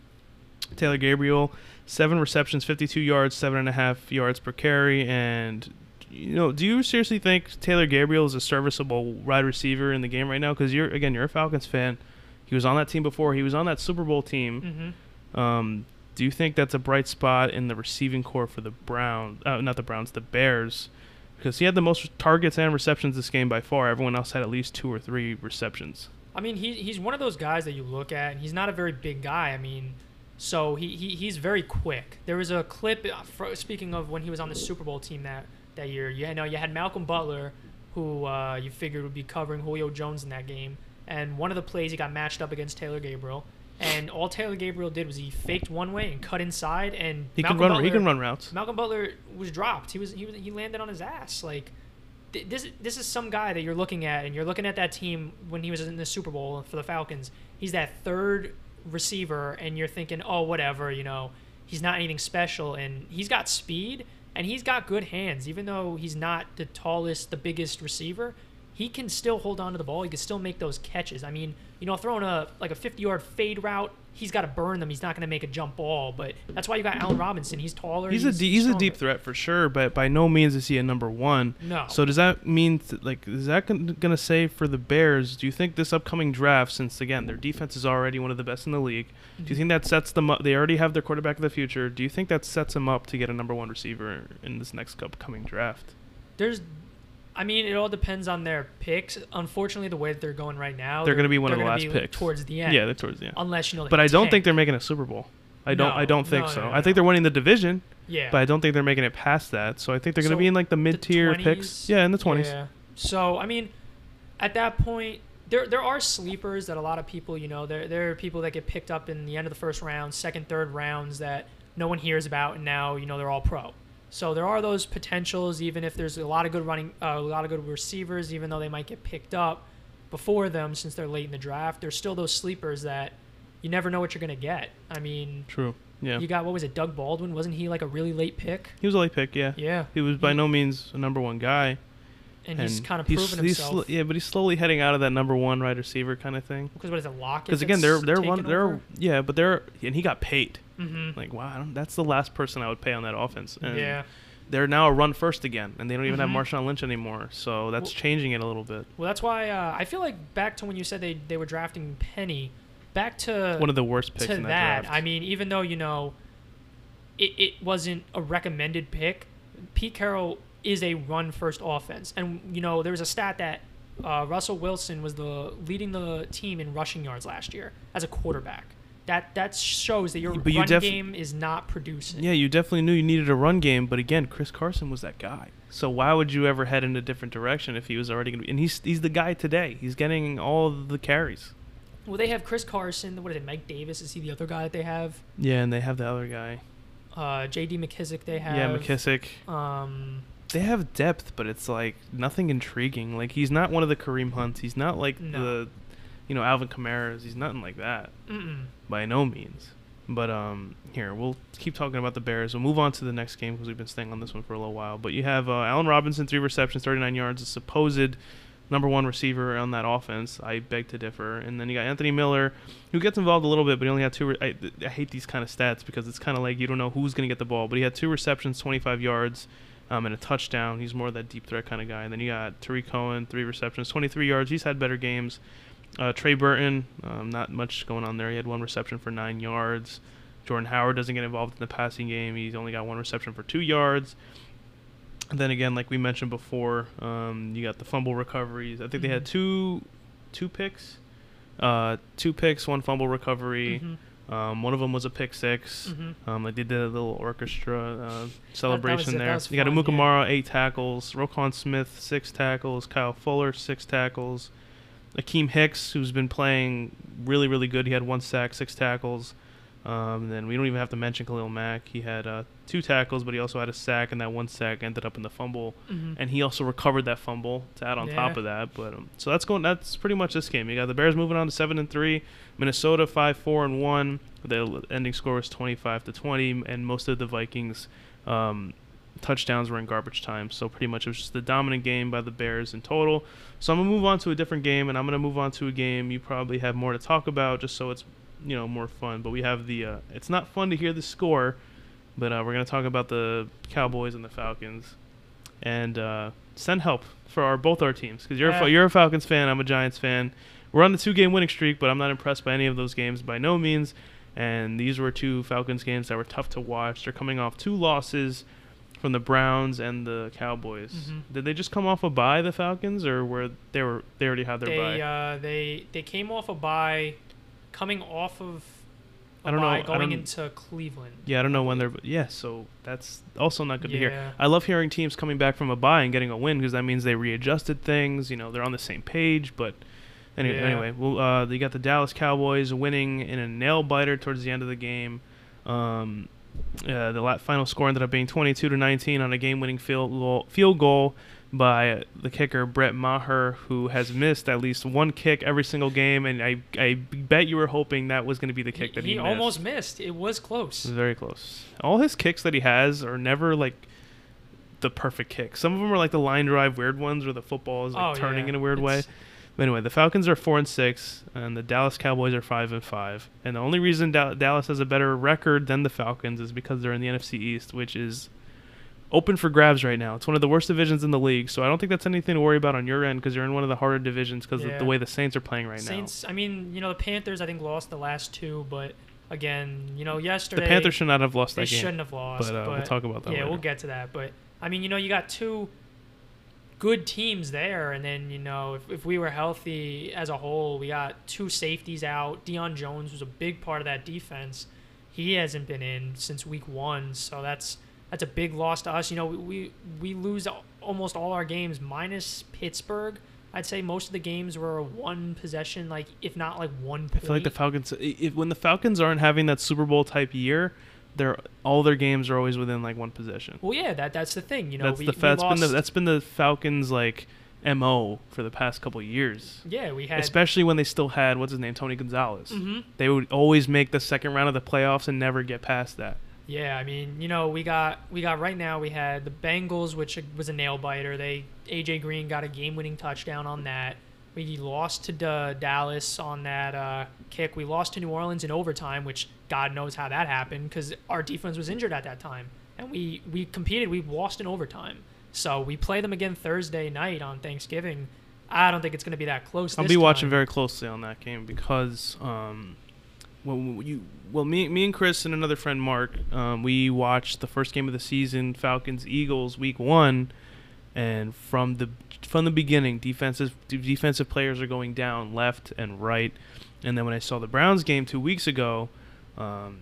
Taylor Gabriel, seven receptions, fifty-two yards, seven and a half yards per carry, and. You know, do you seriously think Taylor Gabriel is a serviceable wide receiver in the game right now? Because you're again, you're a Falcons fan. He was on that team before. He was on that Super Bowl team. Mm-hmm. Um, do you think that's a bright spot in the receiving core for the Browns? Uh, not the Browns, the Bears, because he had the most targets and receptions this game by far. Everyone else had at least two or three receptions. I mean, he, he's one of those guys that you look at, and he's not a very big guy. I mean, so he, he he's very quick. There was a clip, uh, speaking of when he was on the Super Bowl team that, that year. You know, you had Malcolm Butler, who uh, you figured would be covering Julio Jones in that game. And one of the plays, he got matched up against Taylor Gabriel. And all Taylor Gabriel did was he faked one way and cut inside, and He Malcolm can run. Butler, he can run routes. Malcolm Butler was dropped. He was he was he landed on his ass. Like th- this this is some guy that you're looking at, and you're looking at that team when he was in the Super Bowl for the Falcons. He's that third receiver, and you're thinking, oh, whatever, you know, he's not anything special, and he's got speed and he's got good hands. Even though he's not the tallest, the biggest receiver, he can still hold on to the ball. He can still make those catches. I mean, you know, throwing a like a 50 yard fade route, he's got to burn them. He's not going to make a jump ball. But that's why you got Allen Robinson. He's taller. He's a de- he's a deep threat for sure, but by no means is he a number one. No. So does that mean th- like is that gonna say for the Bears? Do you think this upcoming draft, since again their defense is already one of the best in the league, do Mm-hmm. you think that sets them up? They already have their quarterback of the future. Do you think that sets them up to get a number one receiver in this next upcoming draft? There's, I mean, it all depends on their picks. Unfortunately, the way that they're going right now, They're gonna be one of the last be picks. towards the end. Yeah, they're towards the end. unless you know. But I don't tank. think they're making a Super Bowl. I don't. I don't think no, so. no, I think they're winning the division, Yeah. but I don't think they're making it past that. So I think they're going to be in like the mid tier picks. Yeah, in the twenties. Yeah. So I mean, at that point, there there are sleepers that a lot of people, you know, there there are people that get picked up in the end of the first round, second, third rounds that no one hears about, and now you know they're all pro. So there are those potentials, even if there's a lot of good running, uh, a lot of good receivers, even though they might get picked up before them since they're late in the draft. There's still those sleepers that you never know what you're gonna get. I mean, True. Yeah. you got what was it, Doug Baldwin? Wasn't he like a really late pick? he was a late pick. Yeah. Yeah, He was by He- no means a number one guy. and, he's kind of he's- proven he's himself. sl- yeah, but he's slowly heading out of that number one wide receiver kind of thing. Because what is it, Lockett? Because again, they're they're one they're Over? yeah, but they're and he got paid. Mm-hmm. Like wow, I don't- that's the last person I would pay on that offense. And yeah, they're now a run first again, and they don't even Mhm. have Marshawn Lynch anymore. So that's Well- changing it a little bit. Well, that's why uh, I feel like back to when you said they, they were drafting Penny, back to One of the worst picks to in that. that. I mean, even though you know, it, it wasn't a recommended pick. Pete Carroll is a run first offense, and you know there was a stat that uh, Russell Wilson was the leading the team in rushing yards last year as a quarterback. That that shows that your But you run def- game is not producing. yeah, you definitely knew you needed a run game, but again, Chris Carson was that guy. So why would you ever head in a different direction if he was already going to be? And he's he's the guy today. He's getting all the carries. Well, they have Chris Carson. What is it? Mike Davis is he the other guy that they have? Yeah, and they have the other guy. Uh, J.D. McKissick. They have. yeah, McKissick. Um, They have depth, but it's like nothing intriguing. Like he's not one of the Kareem Hunts. He's not like No. the, you know, Alvin Kamara's. He's nothing like that mm-mm. by no means. But um, here we'll keep talking about the Bears. We'll move on to the next game because we've been staying on this one for a little while. But you have uh, Allen Robinson, three receptions, 39 yards, a supposed number one receiver on that offense. I beg to differ. And then you got Anthony Miller, who gets involved a little bit, but he only had two. Re- I, I hate these kind of stats because it's kind of like you don't know who's going to get the ball. But he had two receptions, 25 yards, um, and a touchdown. He's more of that deep threat kind of guy. And then you got Tarik Cohen, three receptions, 23 yards. He's had better games. Uh, Trey Burton, um, not much going on there. He had one reception for nine yards. Jordan Howard doesn't get involved in the passing game. He's only got one reception for two yards. And then again, like we mentioned before, um, you got the fumble recoveries. I think they had Mhm. two, two picks, uh, two picks, one fumble recovery. mhm, Um, one of them was a pick 6 mhm. Um, like they did a little orchestra uh, celebration it. That there. you got Amukamara eight tackles, Roquan Smith six tackles, Kyle Fuller six tackles, Akiem Hicks who's been playing really really good. He had one sack, six tackles. Um, and then we don't even have to mention Khalil Mack. He had uh, two tackles, but he also had a sack, and that one sack ended up in the fumble. Mhm. And he also recovered that fumble to add on top of that. But um, so that's going. That's pretty much this game. You got the Bears moving on to seven and three. Minnesota five four and one. The ending score was twenty five to twenty, and most of the Vikings um, touchdowns were in garbage time. So pretty much it was just the dominant game by the Bears in total. So I'm gonna move on to a different game, and I'm gonna move on to a game you probably have more to talk about, just so it's you know more fun. But we have the. Uh, it's not fun to hear the score, but uh, we're gonna talk about the Cowboys and the Falcons, and uh, send help for our both our teams because you're a, Yeah. Fa- you're a Falcons fan, I'm a Giants fan. We're on the two game winning streak, but I'm not impressed by any of those games by no means. And these were two Falcons games that were tough to watch. They're coming off two losses from the Browns and the Cowboys. Mhm. Did they just come off a bye, the Falcons, or were they were they already had their they bye? uh, they they came off a bye, coming off of a I don't know, going into Cleveland. yeah, I don't know when they're. Yeah, so that's also not good to hear. I love hearing teams coming back from a bye and getting a win because that means they readjusted things. You know, they're on the same page. But anyway, Yeah. anyway, well, uh, you got the Dallas Cowboys winning in a nail biter towards the end of the game. Um, uh, the final score ended up being 22 to 19 on a game-winning field goal, field goal by the kicker Brett Maher, who has missed at least one kick every single game, and I I bet you were hoping that was going to be the kick that he, he missed. almost missed. It was close. It was very close. All his kicks that he has are never like the perfect kick. Some of them are like the line drive weird ones where the football is like Oh, turning yeah. in a weird way. But anyway, the Falcons are four and six, and the Dallas Cowboys are five and five. And the only reason Dal- Dallas has a better record than the Falcons is because they're in the NFC East, which is open for grabs right now. It's one of the worst divisions in the league, so I don't think that's anything to worry about on your end because you're in one of the harder divisions because of the way the Saints are playing right now. Saints. I mean, you know, the Panthers. I think lost the last two, but again, you know, yesterday The Panthers should not have lost that game. shouldn't have lost. but, uh, we'll talk about that Yeah, later. we'll get to that. But I mean, you know, you got two good teams there, and then you know, if, if we were healthy as a whole, we got two safeties out. Deion Jones was a big part of that defense. He hasn't been in since week one, so that's that's a big loss to us. You know, we we, we lose almost all our games minus Pittsburgh. I'd say most of the games were one possession, like if not like one I feel like the Falcons. If, when the Falcons aren't having that Super Bowl type year, they're all their games are always within like one possession. well, yeah, that that's the thing. You know, that's we, the fa- that's been the that's been the Falcons like mo for the past couple years. yeah, we had Especially when they still had what's his name Tony Gonzalez. Mhm. They would always make the second round of the playoffs and never get past that. Yeah, I mean, you know, we got we got right now we had the Bengals, which was a nail biter. They AJ Green got a game-winning touchdown on that. We lost to Da- Dallas on that uh, kick. We lost to New Orleans in overtime, which God knows how that happened because our defense was injured at that time. and we we competed. We lost in overtime. So we play them again Thursday night on Thanksgiving. I don't think it's going to be that close. I'll be watching very closely on that game because, um, well, you, well, me, me and Chris and another friend Mark, um, we watched the first game of the season, Falcons Eagles, Week One, and from the from the beginning, defensive defensive players are going down left and right, and then when I saw the Browns game two weeks ago, um,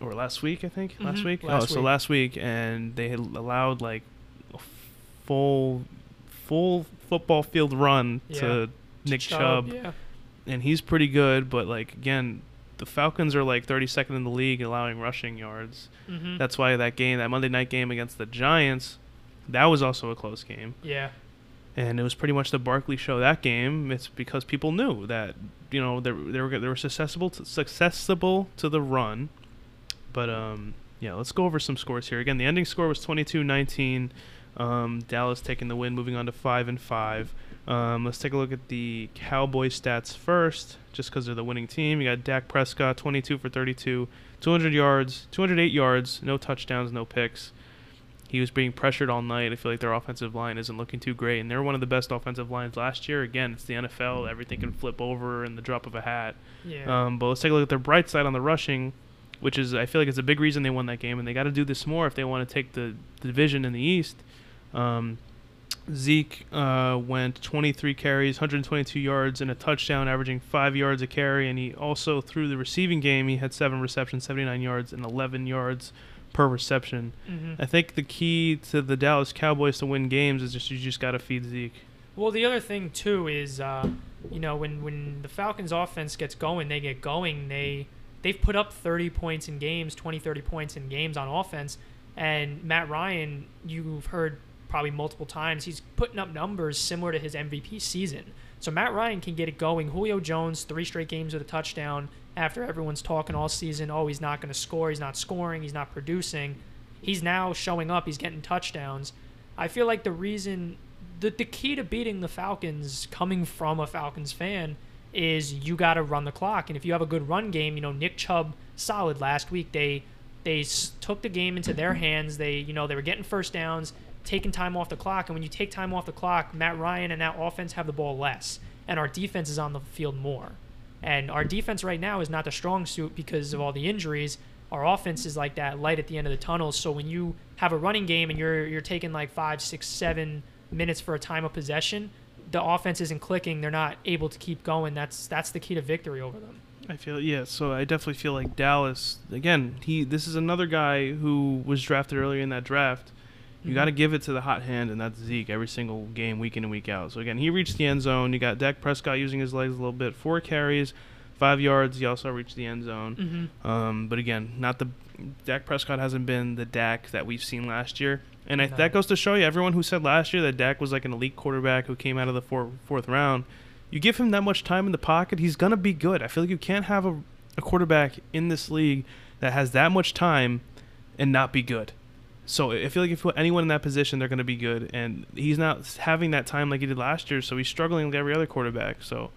or last week, I think last Mhm, week, last oh, so last week, and they had allowed like a full full football field run Yeah. to Nick Chubb, Yeah. and he's pretty good. But like again, the Falcons are like 32nd in the league allowing rushing yards. hmm That's why that game, that Monday night game against the Giants, that was also a close game, yeah. and it was pretty much the Barkley show. That game, it's because people knew that you know they they were they were susceptible to, susceptible to the run. But um, yeah, let's go over some scores here. Again, the ending score was 22-19. Um, Dallas taking the win, moving on to five and five. Um, let's take a look at the Cowboys stats first, just because they're the winning team. You got Dak Prescott, 22 for 32, 200 yards, 208 yards, no touchdowns, no picks. He was being pressured all night. I feel like their offensive line isn't looking too great, and they're one of the best offensive lines last year. Again, it's the NFL; everything can flip over in the drop of a hat. Yeah. Um, but let's take a look at their bright side on the rushing, which is I feel like it's a big reason they won that game, and they got to do this more if they want to take the, the division in the East. Um, Zeke uh, went 23 carries, 122 yards, and a touchdown, averaging five yards a carry. And he also through the receiving game, he had seven receptions, 79 yards, and 11 yards per reception. hmm I think the key to the Dallas Cowboys to win games is just you just got to feed Zeke. Well, the other thing too is, uh, you know, when when the Falcons' offense gets going, they get going. They they've put up 30 points in games, 20, 30 points in games on offense. And Matt Ryan, you've heard probably multiple times, he's putting up numbers similar to his MVP season. So Matt Ryan can get it going. Julio Jones, three straight games with a touchdown. After everyone's talking all season, oh, he's not going to score, he's not scoring, he's not producing. He's now showing up, he's getting touchdowns. I feel like the reason the, the key to beating the Falcons coming from a Falcons fan is you got to run the clock. And if you have a good run game, you know, Nick Chubb solid last week. They they took the game into their hands. They, you know, they were getting first downs, taking time off the clock. And when you take time off the clock, Matt Ryan and that offense have the ball less, and our defense is on the field more. And our defense right now is not the strong suit because of all the injuries. Our offense is like that light at the end of the tunnel. So when you have a running game and you're you're taking like five, six, seven minutes for a time of possession, the offense isn't clicking. They're not able to keep going. That's that's the key to victory over them. I feel yeah, so I definitely feel like Dallas again. He this is another guy who was drafted earlier in that draft. You got to give it to the hot hand, and that's Zeke every single game, week in and week out. So again, he reached the end zone. You got Dak Prescott using his legs a little bit, four carries, five yards. He also reached the end zone. Mm-hmm. Um, but again, not the Dak Prescott hasn't been the Dak that we've seen last year, and I, that goes to show you everyone who said last year that Dak was like an elite quarterback who came out of the four, fourth round. You give him that much time in the pocket, he's gonna be good. I feel like you can't have a, a quarterback in this league that has that much time and not be good. So I feel like if you put anyone in that position, they're gonna be good, and he's not having that time like he did last year. So he's struggling like every other quarterback. So.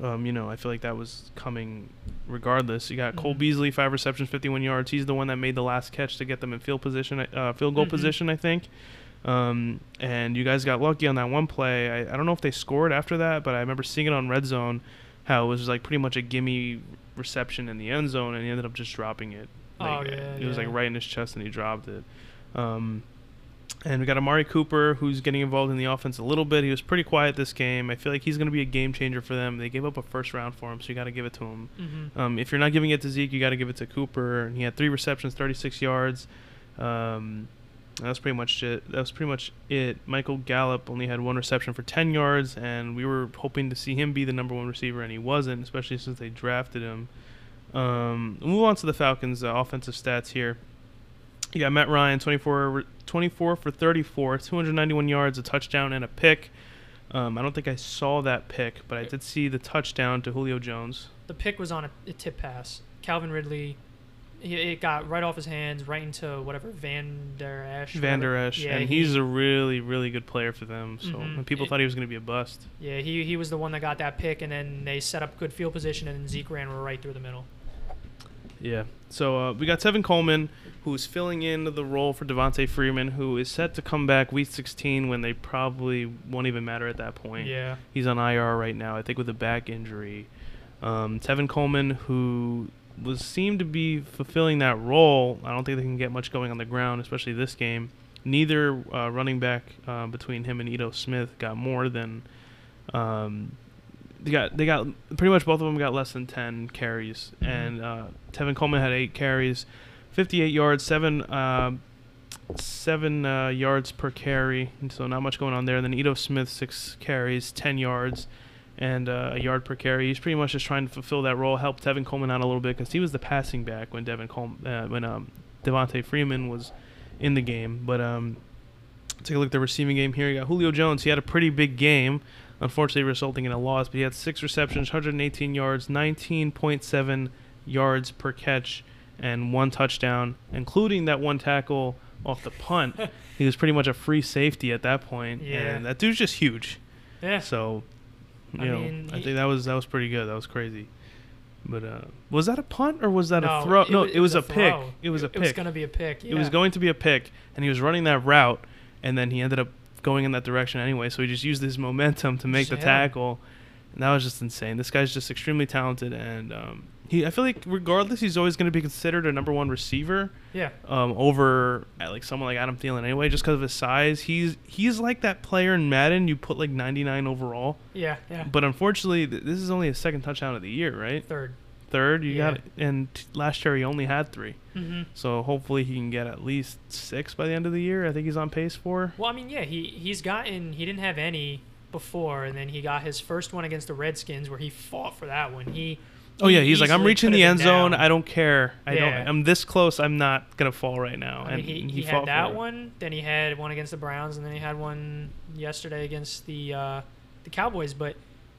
Um, you know, I feel like that was coming regardless. You got Cole Mhm. Beasley, five receptions, 51 yards. He's the one that made the last catch to get them in field position, uh, field goal Mhm. position, I think. Um, and you guys got lucky on that one play. I, I don't know if they scored after that, but I remember seeing it on red zone, how it was like pretty much a gimme reception in the end zone, and he ended up just dropping it. Like, Oh, yeah, It was like right in his chest, and he dropped it. Um, and we got Amari Cooper, who's getting involved in the offense a little bit. He was pretty quiet this game. I feel like he's going to be a game changer for them. They gave up a first round for him, so you got to give it to him. Mm-hmm. Um, if you're not giving it to Zeke, you got to give it to Cooper. And he had three receptions, 36 yards. Um, that was pretty much it. That was pretty much it. Michael Gallup only had one reception for 10 yards, and we were hoping to see him be the number one receiver, and he wasn't, especially since they drafted him. Um, we'll move on to the Falcons' uh, offensive stats here. You got Matt Ryan, 24, 24 for 34, 291 yards, a touchdown, and a pick. Um, I don't think I saw that pick, but I did see the touchdown to Julio Jones. The pick was on a, a tip pass. Calvin Ridley, he, it got right off his hands, right into whatever Van Der Esch. Van Der. Esch, Yeah, and he- he's a really, really good player for them. So Mhm. and people It- thought he was going to be a bust. Yeah, he he was the one that got that pick, and then they set up good field position, and then Zeke ran right through the middle. Yeah. So uh, we got Tevin Coleman, who's filling in the role for Devonta Freeman, who is set to come back week 16 when they probably won't even matter at that point. Yeah. He's on IR right now, I think, with a back injury. Um, Tevin Coleman, who was seemed to be fulfilling that role. I don't think they can get much going on the ground, especially this game. Neither uh, running back uh, between him and Ito Smith got more than. Um, they got they got pretty much both of them got less than ten carries, Mhm. and uh, Tevin Coleman had eight carries, fifty-eight yards, seven uh, seven uh, yards per carry, and so not much going on there. And then Ito Smith six carries, ten yards, and uh, a yard per carry. He's pretty much just trying to fulfill that role, help Tevin Coleman out a little bit because he was the passing back when Devin Cole uh, when um, Devonta Freeman was in the game. But um, take a look at the receiving game here. You got Julio Jones. He had a pretty big game, unfortunately resulting in a loss. But he had six receptions, 118 yards, 19.7 yards per catch, and one touchdown, including that one tackle off the punt. he was pretty much a free safety at that point, Yeah. and that dude's just huge. Yeah. So, you I know, mean, I he- think that was that was pretty good. That was crazy. But uh, was that a punt or was that no, a throw? no, it was, a, pick. It was a pick. It was gonna be a pick. It was going to be a pick, and he was running that route, and then he ended up going in that direction anyway. So he just used his momentum to make the Yeah. tackle, and that was just insane. This guy's just extremely talented, and um, he I feel like regardless, he's always going to be considered a number one receiver Yeah. um, over uh, like someone like Adam Thielen anyway, just because of his size. He's he's like that player in Madden you put like 99 overall, Yeah. Yeah. but unfortunately, th- this is only his second touchdown of the year, right? Third. Third, you Yeah. got. And t- last year he only had three. Mm-hmm. So hopefully he can get at least six by the end of the year. I think he's on pace for. Well, I mean, yeah, he he's gotten he didn't have any before, and then he got his first one against the Redskins where he fought for that one. He. Oh yeah, he's like I'm reaching the end zone. down. I don't care. I Yeah. don't. I'm this close. I'm not gonna fall right now. I mean, and he, he, had that one. Then he had one against the Browns, and then he had one yesterday against the uh, the Cowboys. But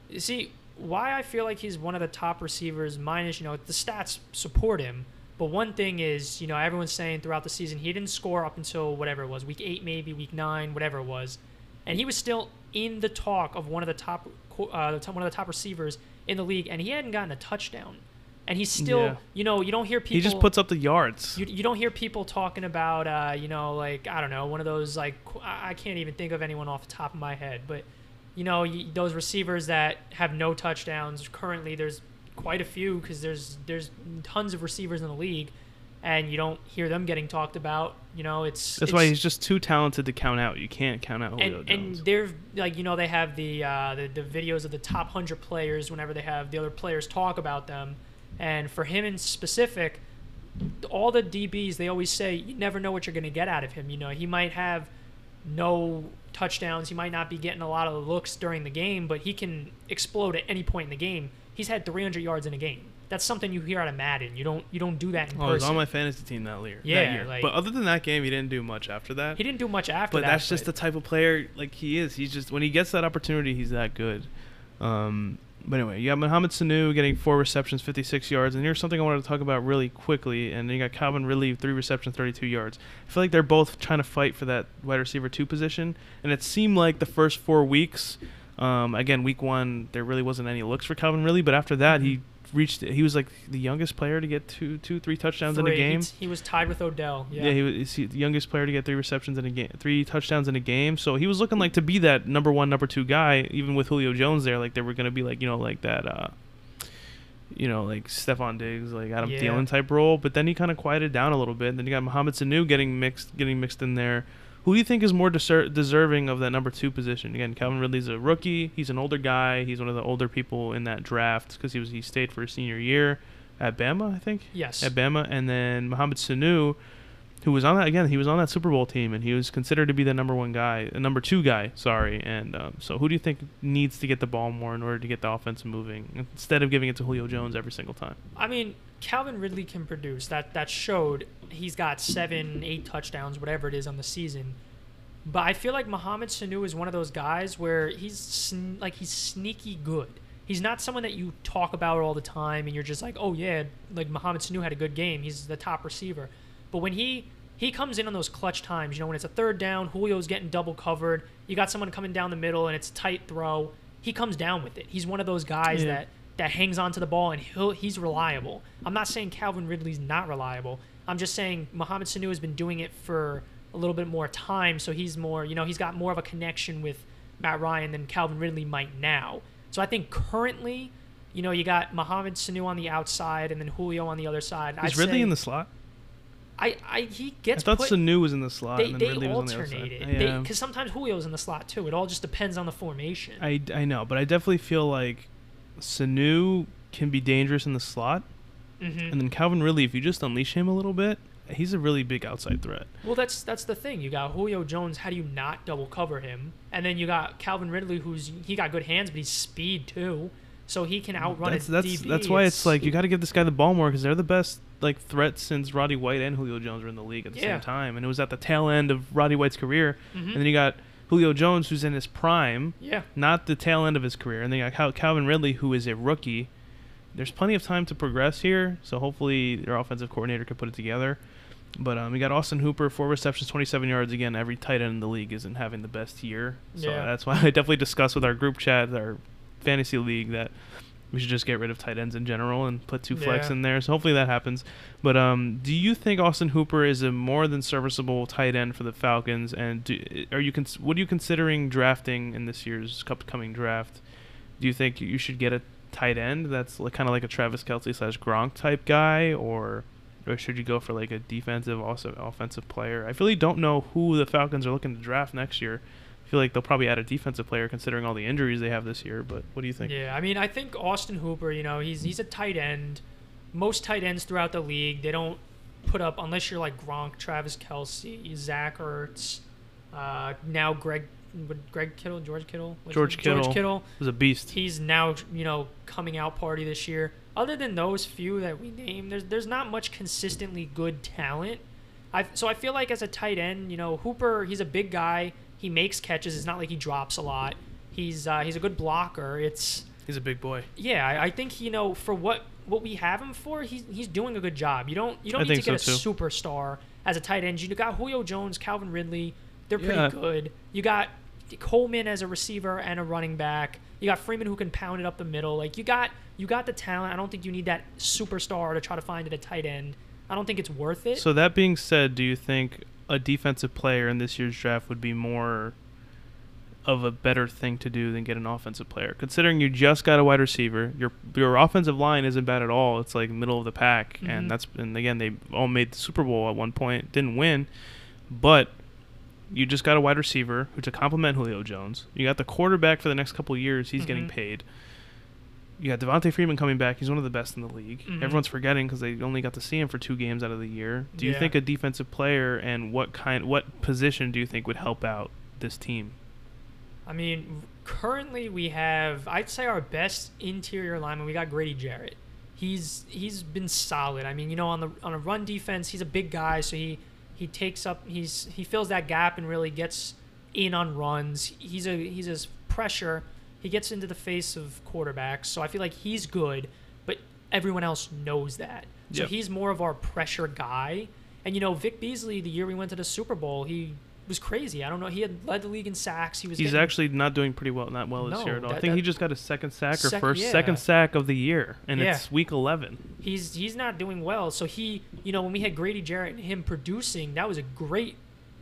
you see, why I feel like he's one of the top receivers, minus you know the stats support him. But one thing is, you know, everyone's saying throughout the season he didn't score up until whatever it was, week eight maybe, week nine, whatever it was, and he was still in the talk of one of the top, uh, one of the top receivers in the league, and he hadn't gotten a touchdown. And he's still, Yeah. you know, you don't hear people. He just puts up the yards. You, you don't hear people talking about, uh, you know, like I don't know, one of those like I I can't even think of anyone off the top of my head, but you know, y those receivers that have no touchdowns currently. There's quite a few because there's there's tons of receivers in the league, and you don't hear them getting talked about. You know, it's That's it's, why he's just too talented to count out. You can't count out Julio and, and they're like you know they have the, uh, the the videos of the top hundred players whenever they have the other players talk about them, and for him in specific, all the DBs they always say you never know what you're going to get out of him. You know he might have no touchdowns, he might not be getting a lot of looks during the game, but he can explode at any point in the game. He's had 300 yards in a game. That's something you hear out of Madden. You don't you don't do that in oh, he was on my fantasy team that year. Yeah, that year. like- but other than that game, he didn't do much after that. he didn't do much after but that. that's just the type of player like he is. He's just when he gets that opportunity, he's that good. Um, but anyway, you got Mohamed Sanu getting four receptions, 56 yards, and here's something I wanted to talk about really quickly. And then you got Calvin Ridley, three receptions, 32 yards. I feel like they're both trying to fight for that wide receiver two position, and it seemed like the first four weeks. Um, again, week one, there really wasn't any looks for Calvin Ridley, but after that, he reached. He was like the youngest player to get two, two, three touchdowns in a game. He, he was tied with Odell. Yeah, he was the youngest player to get three receptions in a game, three touchdowns in a game. So he was looking like to be that number one, number two guy, even with Julio Jones there. Like they were gonna be like you know like that, uh, you know like Stefon Diggs, like Adam Yeah. Thielen type role. But then he kind of quieted down a little bit. And then you got Mohamed Sanu getting mixed, getting mixed in there. Who do you think is more deser- deserving of that number two position? Again, Calvin Ridley's a rookie. He's an older guy. He's one of the older people in that draft because he was he stayed for his senior year at Bama, I think Yes. at Bama, and then Mohamed Sanu, who was on that again. He was on that Super Bowl team, and he was considered to be the number one guy, the number two guy. Sorry, and um, so who do you think needs to get the ball more in order to get the offense moving instead of giving it to Julio Jones every single time? I mean, Calvin Ridley can produce. That that showed he's got seven, eight touchdowns, whatever it is on the season. But I feel like Mohamed Sanu is one of those guys where he's sn- like he's sneaky good. He's not someone that you talk about all the time and you're just like, oh yeah, like Mohamed Sanu had a good game. He's the top receiver. But when he he comes in on those clutch times, you know, when it's a third down, Julio's getting double covered. You got someone coming down the middle and it's a tight throw. He comes down with it. He's one of those guys Yeah. that that hangs onto the ball and he'll he's reliable. I'm not saying Calvin Ridley's not reliable. I'm just saying Mohamed Sanu has been doing it for a little bit more time, so he's more, you know, he's got more of a connection with Matt Ryan than Calvin Ridley might now. So I think currently, you know, you got Mohamed Sanu on the outside and then Julio on the other side. Is I'd Ridley in the slot? I, I he gets. I thought put. Sanu was in the slot they and then they Ridley was on the alternate outside. it Yeah. because sometimes Julio's in the slot too. It all just depends on the formation. I, I know, but I definitely feel like Sanu can be dangerous in the slot, hmm and then Calvin Ridley, if you just unleash him a little bit, he's a really big outside threat. Well, that's that's the thing. You got Julio Jones. How do you not double cover him? And then you got Calvin Ridley, who's he got good hands, but he's speed too, so he can outrun That's that's DB. that's why it's like you got to give this guy the ball more because they're the best like threat since Roddy White and Julio Jones were in the league at the Yeah. same time, and it was at the tail end of Roddy White's career, Mhm. and then you got Julio Jones who's in his prime, yeah, not the tail end of his career, and then you got Calvin Ridley who is a rookie. There's plenty of time to progress here, so hopefully their offensive coordinator could put it together. But um, we got Austin Hooper, four receptions, 27 yards. Again, every tight end in the league isn't having the best year, so Yeah. that's why I definitely discussed with our group chat, our fantasy league, that we should just get rid of tight ends in general and put two flex Yeah. in there. So hopefully that happens. But um, do you think Austin Hooper is a more than serviceable tight end for the Falcons? And do, are you cons- what are you considering drafting in this year's upcoming draft? Do you think you should get a tight end that's like, kind of like a Travis Kelce slash Gronk type guy, or or should you go for like a defensive, also offensive player? I really don't know who the Falcons are looking to draft next year. Feel like they'll probably add a defensive player considering all the injuries they have this year. But what do you think? yeah. I mean, I think Austin Hooper. You know, he's he's a tight end. Most tight ends throughout the league, they don't put up unless you're like Gronk, Travis Kelce, Zach Ertz, uh, now Greg, Greg Kittle, George Kittle, George Kittle. George Kittle. was a beast. he's now you know coming out party this year. Other than those few that we named, there's there's not much consistently good talent. I so I feel like as a tight end, you know, Hooper, he's a big guy. He makes catches. It's not like he drops a lot. He's uh, he's a good blocker. It's He's a big boy. yeah. I, I think you know for what what we have him for, he's he's doing a good job. You don't you don't I need to get a so, superstar as a tight end. You got Julio Jones, Calvin Ridley. They're pretty Yeah. good. You got Coleman as a receiver and a running back. You got Freeman who can pound it up the middle. Like you got you got the talent. I don't think you need that superstar to try to find at a tight end. I don't think it's worth it. So that being said, do you think a defensive player in this year's draft would be more of a better thing to do than get an offensive player? Considering you just got a wide receiver, your your offensive line isn't bad at all. It's like middle of the pack, Mhm. and that's and again they all made the Super Bowl at one point, didn't win, but you just got a wide receiver who to complement Julio Jones. You got the quarterback for the next couple of years. He's getting Mhm. paid. You got Devonta Freeman coming back. He's one of the best in the league. Mhm. Everyone's forgetting because they only got to see him for two games out of the year. Do you Yeah. think a defensive player and what kind, what position do you think would help out this team? I mean, currently we have I'd say our best interior lineman. We got Grady Jarrett. He's he's been solid. I mean, you know, on the on a run defense, he's a big guy, so he he takes up he's he fills that gap and really gets in on runs. He's a he's a pressure. He gets into the face of quarterbacks, so I feel like he's good, but everyone else knows that. So Yep. he's more of our pressure guy. And you know, Vic Beasley, the year we went to the Super Bowl, he was crazy. I don't know. He had led the league in sacks. He was He's getting- actually not doing pretty well, not well this No, year at all. I that- think he just got a second sack or Sec- first yeah. second sack of the year, and Yeah. it's week eleven. he's he's not doing well. So he, you know, when we had Grady Jarrett and him producing, that was a great,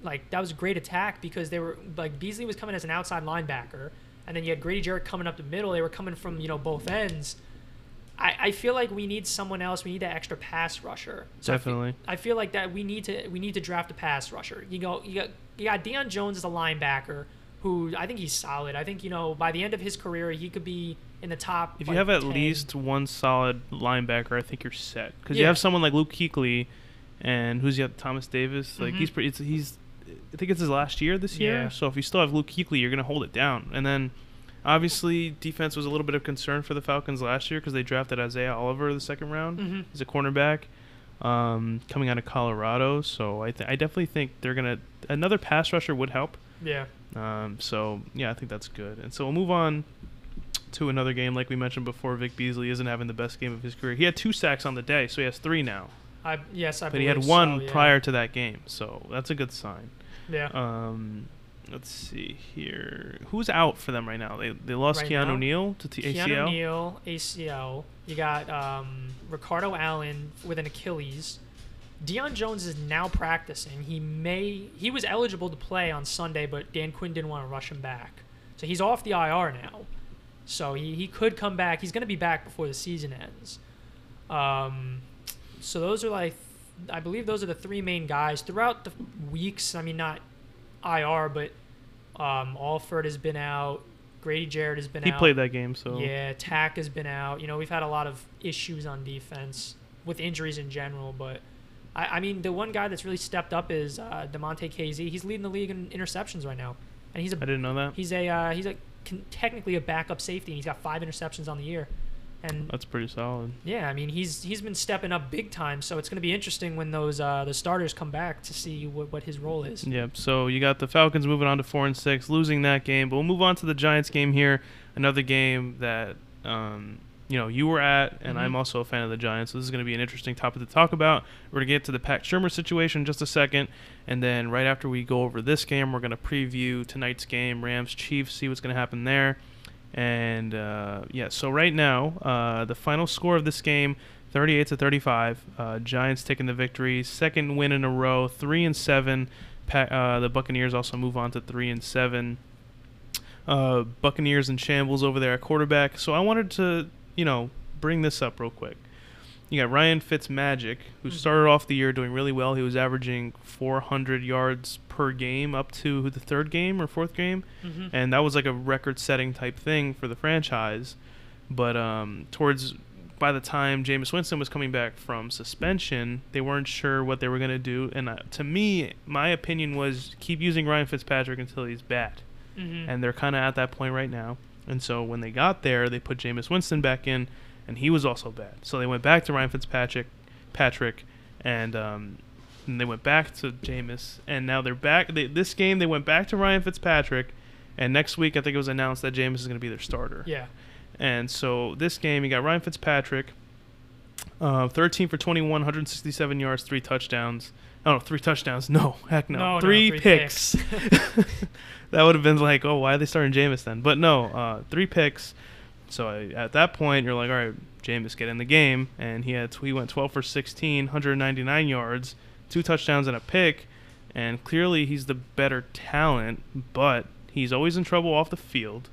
like that was a great attack because they were like Beasley was coming as an outside linebacker, and then you had Grady Jarrett coming up the middle. They were coming from you know both ends. I, I feel like we need someone else. We need that extra pass rusher. So I fe- Definitely. I feel like that we need to we need to draft a pass rusher. You go you got you got Deion Jones as a linebacker who I think he's solid. I think you know by the end of his career he could be in the top. If like, you have at 10. least one solid linebacker, I think you're set. Because you have someone like Luke Kuechly, and who's you have Thomas Davis. Like Mhm. he's pretty. It's, he's. I think it's his last year this year. Yeah. So if you still have Luke Kuechly, you're gonna hold it down. And then, obviously, defense was a little bit of concern for the Falcons last year because they drafted Isaiah Oliver the second round. Mhm. He's a cornerback, um, coming out of Colorado. So I th- I definitely think they're gonna another pass rusher would help. Yeah. Um, so yeah, I think that's good. And so we'll move on to another game. Like we mentioned before, Vic Beasley isn't having the best game of his career. He had two sacks on the day, so he has three now. I yes I But he had one so, yeah. prior to that game, so that's a good sign. Yeah. Um, let's see here. Who's out for them right now? They they lost Right Keanu now? Neal to T- Keanu ACL. Neal, ACL. You got um, Ricardo Allen with an Achilles. Deion Jones is now practicing. He may he was eligible to play on Sunday, but Dan Quinn didn't want to rush him back, so he's off the IR now. So he, he could come back. He's going to be back before the season ends. Um, so those are like, I believe those are the three main guys throughout the weeks. I mean, not IR, but um, Alford has been out. Grady Jarrett has been He out. He played that game, so Yeah, Takk has been out. You know, we've had a lot of issues on defense with injuries in general, but I, I mean, the one guy that's really stepped up is uh, Damontae Kazee. He's leading the league in interceptions right now, and he's a I didn't know that. he's a uh, he's a con- technically a backup safety. and He's got five interceptions on the year, and That's pretty solid. yeah, I mean he's he's been stepping up big time. So it's going to be interesting when those uh, the starters come back to see what, what his role is. Yep. So you got the Falcons moving on to four and six, losing that game. But we'll move on to the Giants game here. Another game that um, you know you were at, and Mhm. I'm also a fan of the Giants. So this is going to be an interesting topic to talk about. We're going to get to the Pat Shurmur situation in just a second, and then right after we go over this game, we're going to preview tonight's game, Rams Chiefs, see what's going to happen there. And uh, yeah, so right now, uh, the final score of this game, 38 to 35. Uh, Giants taking the victory, second win in a row, three and seven. Pa- uh, the Buccaneers also move on to three and seven. Uh, Buccaneers and shambles over there at quarterback. So I wanted to, you know, bring this up real quick. You got Ryan Fitzmagic, who Mhm. started off the year doing really well. He was averaging 400 yards per game up to the third game or fourth game Mm-hmm. and that was like a record-setting type thing for the franchise. But um, towards by the time Jameis Winston was coming back from suspension, they weren't sure what they were going to do. And uh, to me, my opinion was keep using Ryan Fitzpatrick until he's bad. Mm-hmm. And they're kind of at that point right now. And so when they got there, they put Jameis Winston back in, and he was also bad. So they went back to Ryan Fitzpatrick, Patrick, and um, and they went back to Jameis, and now they're back. They, this game, they went back to Ryan Fitzpatrick, and next week I think it was announced that Jameis is going to be their starter. yeah. And so this game, you got Ryan Fitzpatrick, uh, 13 for 21, 167 yards, three touchdowns. Oh, no, three touchdowns. No, heck no. No, no, three, three picks. that would have been like, oh, why are they starting Jameis then? But no, uh, three picks. So I, at that point, you're like, all right, Jameis, get in the game. And he had he went 12 for 16, 199 yards, two touchdowns and a pick. And clearly he's the better talent, but he's always in trouble off the field.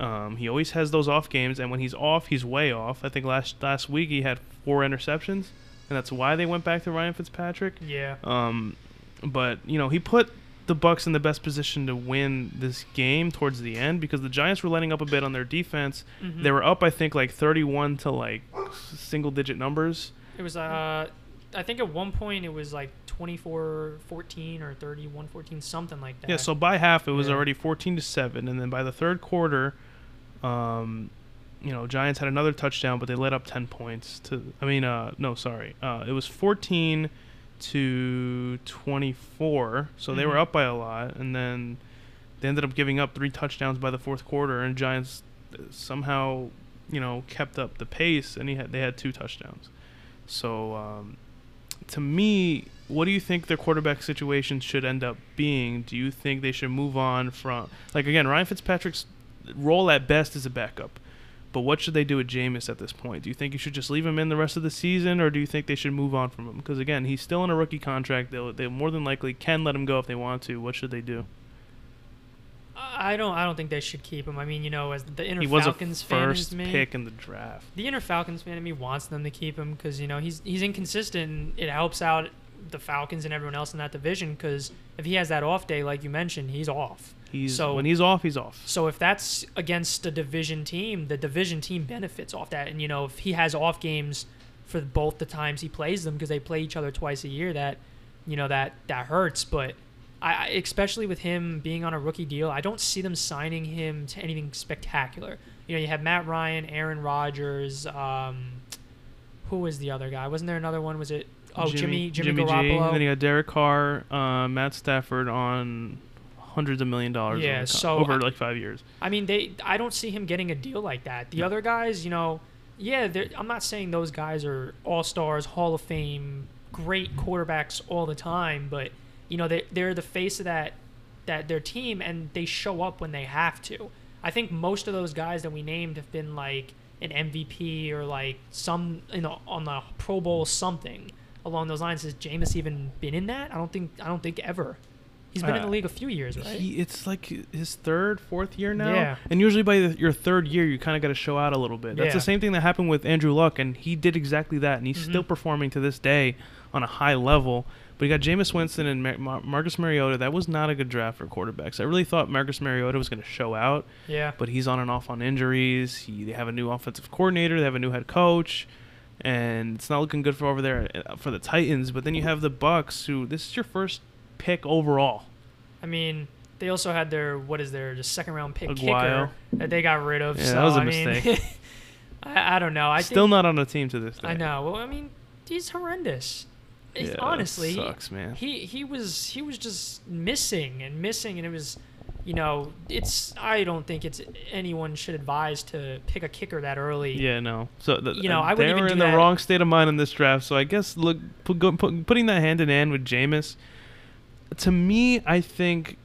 Um, he always has those off games, and when he's off, he's way off. I think last last week he had four interceptions, and that's why they went back to Ryan Fitzpatrick. Yeah. Um, but you know, he put the Bucks in the best position to win this game towards the end because the Giants were letting up a bit on their defense. Mhm. They were up, I think, like 31 to like single digit numbers. It was uh I think at one point it was like 24-14 or 31-14 something like that. Yeah, so by half it was Yeah. already 14 to 7 and then by the third quarter um you know, Giants had another touchdown but they let up 10 points to I mean uh no, sorry. Uh it was 14 to 24. So they were Mhm. up by a lot and then they ended up giving up three touchdowns by the fourth quarter and Giants uh, somehow, you know, kept up the pace and he had they had two touchdowns. So um to me, what do you think their quarterback situation should end up being? Do you think they should move on from like again, Ryan Fitzpatrick's role at best is a backup. But what should they do with Jameis at this point? Do you think you should just leave him in the rest of the season, or do you think they should move on from him? Because again, he's still in a rookie contract. They'll they more than likely can let him go if they want to. What should they do? I don't I don't think they should keep him. I mean, you know, as the inner he was Falcons a fan first me, pick in the draft. the inner Falcons fan in me wants them to keep him because you know he's he's inconsistent. And it helps out the Falcons and everyone else in that division because if he has that off day, like you mentioned, he's off. He's So- when he's off, he's off. So if that's against a division team, the division team benefits off that. And you know, if he has off games for both the times he plays them because they play each other twice a year, that you know that that hurts. But I especially with him being on a rookie deal, I don't see them signing him to anything spectacular. You know, you have Matt Ryan, Aaron Rodgers. Um, who was the other guy? Wasn't there another one? Was it oh Jimmy Jimmy, G. Garoppolo? And then you got Derek Carr, uh, Matt Stafford on hundreds of million dollars Yeah, over, so over I- like five years. I mean, they. I don't see him getting a deal like that. The No. other guys, you know, yeah, I'm not saying those guys are all stars, Hall of Fame, great quarterbacks all the time, but you know, they they're the face of that that their team and they show up when they have to. I think most of those guys that we named have been like an MVP or like some you know on the Pro Bowl something along those lines. Has Jameis even been in that? I don't think I don't think ever. He's been in the Uh, league a few years, right? He, it's like his third, fourth year now. Yeah. And usually by the, your third year, you kind of got to show out a little bit. That's Yeah. the same thing that happened with Andrew Luck, and he did exactly that, and he's still Mhm. performing to this day on a high level. But you got Jameis Winston and Mar- Mar- Marcus Mariota. That was not a good draft for quarterbacks. I really thought Marcus Mariota was going to show out, yeah. but he's on and off on injuries. He, they have a new offensive coordinator. They have a new head coach, and it's not looking good for over there uh, for the Titans. But then you have the Bucks, who this is your first pick overall. I mean, they also had their what is their the second round pick Aguayo. kicker that they got rid of. Yeah, so that was a I mean, mistake. I, I don't know. I Still not on the team to this day. I know. Well, I mean, he's horrendous. Yeah, honestly, he- sucks, man. he he was he was just missing and missing, and it was, you know, it's. I don't think it's anyone should advise to pick a kicker that early. Yeah, no. So You know, I wouldn't they even were in the that. wrong state of mind in this draft. So I guess look, put, go, put, putting that hand in hand with Jameis, to me, I think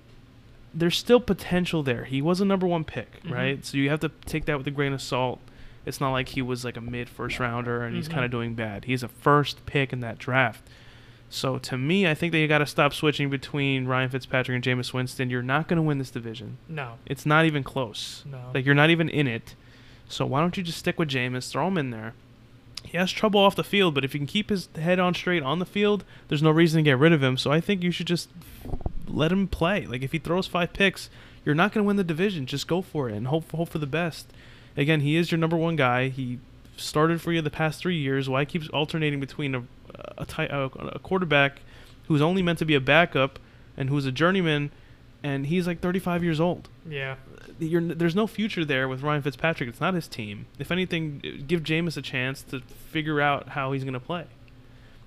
there's still potential there. He was a number one pick, Mhm. right? So you have to take that with a grain of salt. It's not like he was like a mid first rounder and he's Mhm. kind of doing bad. He's a first pick in that draft. So to me, I think that you got to stop switching between Ryan Fitzpatrick and Jameis Winston. You're not going to win this division. No. It's not even close. No. Like you're not even in it. So why don't you just stick with Jameis? Throw him in there. He has trouble off the field, but if you can keep his head on straight on the field, there's no reason to get rid of him. So I think you should just let him play. Like if he throws five picks, you're not going to win the division. Just go for it and hope hope for the best. Again, he is your number one guy. He started for you the past three years. Why keeps alternating between a a, ti- a a quarterback who's only meant to be a backup and who's a journeyman, and he's like 35 years old Yeah. you're, there's no future there with Ryan Fitzpatrick. It's not his team. If anything, give Jameis a chance to figure out how he's going to play.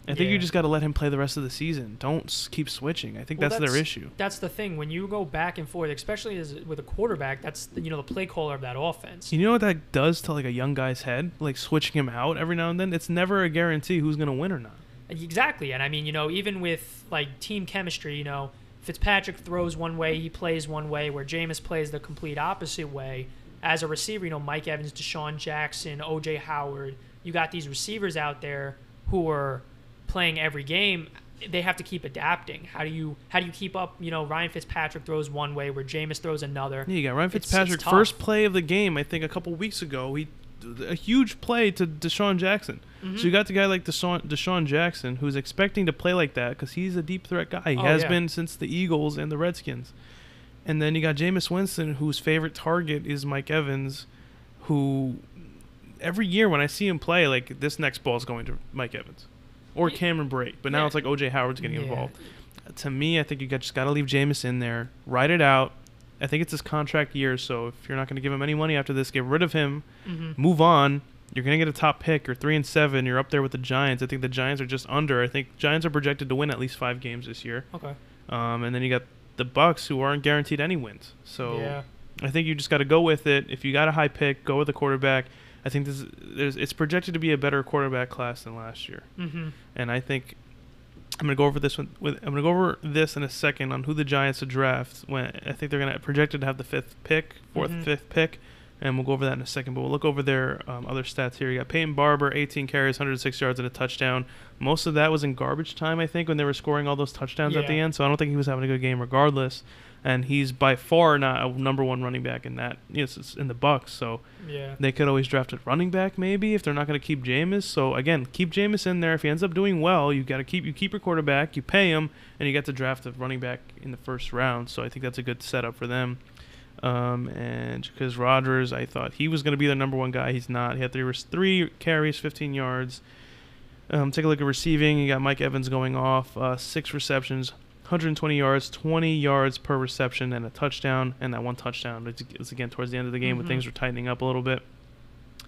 I think you just got to let him play the rest of the season. Don't s- keep switching. I think Well, that's, their issue. That's the thing. When you go back and forth, especially as with a quarterback, that's the, you know the play caller of that offense. You know what that does to like a young guy's head? Like switching him out every now and then. It's never a guarantee who's going to win or not. Exactly, and I mean, you know, even with like team chemistry, you know, Fitzpatrick throws one way, he plays one way, where Jameis plays the complete opposite way. As a receiver, you know, Mike Evans, DeSean Jackson, O.J. Howard, you got these receivers out there who are playing every game. They have to keep adapting. How do you how do you keep up? You know, Ryan Fitzpatrick throws one way, where Jameis throws another. Yeah, you got Ryan It's- it's Fitzpatrick. first play of the game, I think, a couple weeks ago. He a huge play to DeSean Jackson. Mhm. So you got the guy like DeSean, DeSean Jackson who's expecting to play like that because he's a deep threat guy. He Oh, has yeah. been since the Eagles and the Redskins. And then you got Jameis Winston, whose favorite target is Mike Evans, who every year when I see him play, like this next ball is going to Mike Evans or Cameron Brate. But now Yeah. it's like OJ Howard's getting Yeah. involved. To me, I think you got, just got to leave Jameis in there, ride it out. I think it's his contract year, so if you're not going to give him any money after this, get rid of him Mhm. move on. You're gonna get a top pick. You're three and seven. You're up there with the Giants. I think the Giants are just under. I think Giants are projected to win at least five games this year. Okay. Um, and then you got the Bucks, who aren't guaranteed any wins. So yeah. I think you just got to go with it. If you got a high pick, go with the quarterback. I think this there's it's projected to be a better quarterback class than last year. Mm-hmm. And I think I'm gonna go over this one with I'm gonna go over this in a second on who the Giants to draft. When I think they're gonna projected to have the fifth pick, 4th Mhm. fifth pick, and we'll go over that in a second. But we'll look over their um, other stats here. You got Peyton Barber, 18 carries, 106 yards, and a touchdown. Most of that was in garbage time, I think, when they were scoring all those touchdowns at the end. So I don't think he was having a good game, regardless. And he's by far not a number one running back in that. Yes, it's in the Bucks. So Yeah. they could always draft a running back maybe if they're not going to keep Jameis. So again, keep Jameis in there. If he ends up doing well, you got to keep you keep your quarterback, you pay him, and you get to draft a running back in the first round. So I think that's a good setup for them. Um, and because Rodgers, I thought he was going to be the number one guy. He's not. He had three three carries, 15 yards. Um, take a look at receiving. You got Mike Evans going off, uh, six receptions, 120 yards, 20 yards per reception, and a touchdown. And that one touchdown is, again towards the end of the game when Mhm. things were tightening up a little bit.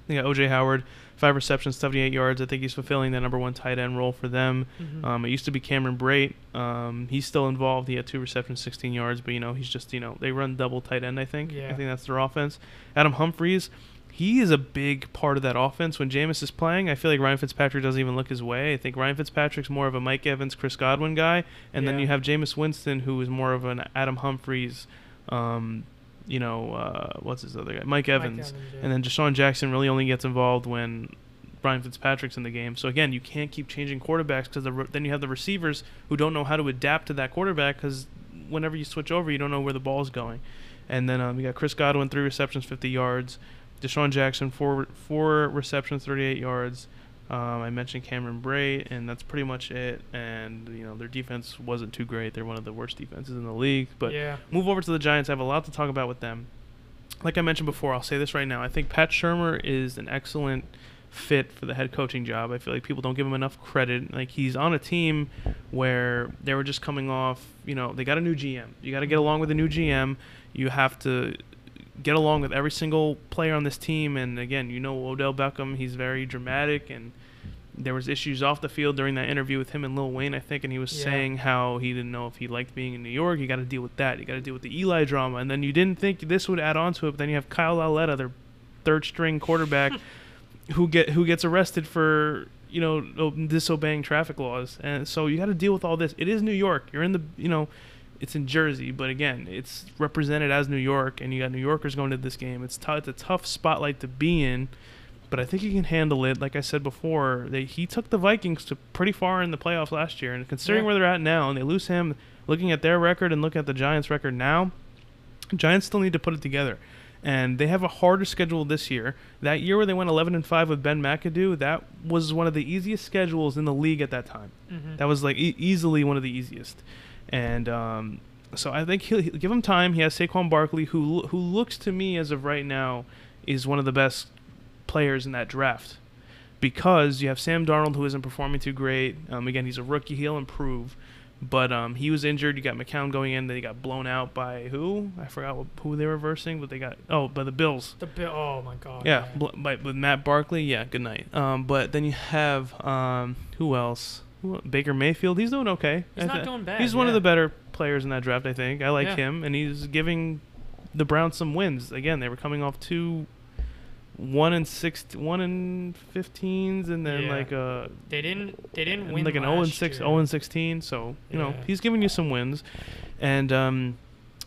You got OJ Howard, five receptions, 78 yards. I think he's fulfilling the number one tight end role for them. Mhm. Um, it used to be Cameron Brate. Um, he's still involved. He had two receptions, 16 yards, but you know he's just you know they run double tight end. I think. Yeah. I think that's their offense. Adam Humphries, he is a big part of that offense when Jameis is playing. I feel like Ryan Fitzpatrick doesn't even look his way. I think Ryan Fitzpatrick's more of a Mike Evans, Chris Godwin guy, and then you have Jameis Winston, who is more of an Adam Humphries, um, you know, uh, what's his other guy, Mike Evans, yeah. and then DeSean Jackson really only gets involved when Ryan Fitzpatrick's in the game. So again, you can't keep changing quarterbacks because the, re- then you have the receivers who don't know how to adapt to that quarterback because whenever you switch over, you don't know where the ball's going. And then um, you got Chris Godwin, three receptions, 50 yards. DeSean Jackson, four four receptions, 38 yards. Um, I mentioned Cameron Brate, and that's pretty much it. And you know their defense wasn't too great. They're one of the worst defenses in the league. But yeah, move over to the Giants. I have a lot to talk about with them. Like I mentioned before, I'll say this right now. I think Pat Shurmur is an excellent fit for the head coaching job. I feel like people don't give him enough credit. Like he's on a team where they were just coming off, you know, they got a new GM. You got to get along with a new GM. You have to get along with every single player on this team and again, you know Odell Beckham, he's very dramatic and there was issues off the field during that interview with him and Lil Wayne, I think, and he was Yeah. saying how he didn't know if he liked being in New York. You got to deal with that. You got to deal with the Eli drama, and then you didn't think this would add on to it. But then you have Kyle Lauletta, their third string quarterback, who get who gets arrested for you know disobeying traffic laws, and so you got to deal with all this. It is New York. You're in the you know. It's in Jersey, but again, it's represented as New York, and you got New Yorkers going to this game. It's, t- it's a tough spotlight to be in, but I think he can handle it. Like I said before, they, he took the Vikings to pretty far in the playoffs last year, and considering Yeah. where they're at now, and they lose him, looking at their record and looking at the Giants' record now, Giants still need to put it together. And they have a harder schedule this year. That year where they went 11 and 5 with Ben McAdoo, that was one of the easiest schedules in the league at that time. Mhm. That was like e- easily one of the easiest. And um, so I think he'll, he'll give him time. He has Saquon Barkley, who who looks to me as of right now is one of the best players in that draft, because you have Sam Darnold, who isn't performing too great. Um, again, he's a rookie; he'll improve. But um, he was injured. You got McCown going in. Then he got blown out by who? I forgot what, who they were versing, but they got oh by the Bills. the Bill. Oh my God. Yeah, bl- by, with Matt Barkley. Yeah, good night. Um, but then you have um, who else? Baker Mayfield. He's doing okay. He's I not doing bad. He's one of the better players in that draft. I think. I like Yeah. him, and he's giving the Browns some wins. Again, they were coming off two. One and six, one and fifteens, and then Yeah. like a They didn't. They didn't win like an 0 and last 6, year. 0 and 16. So you know he's giving you some wins, and um,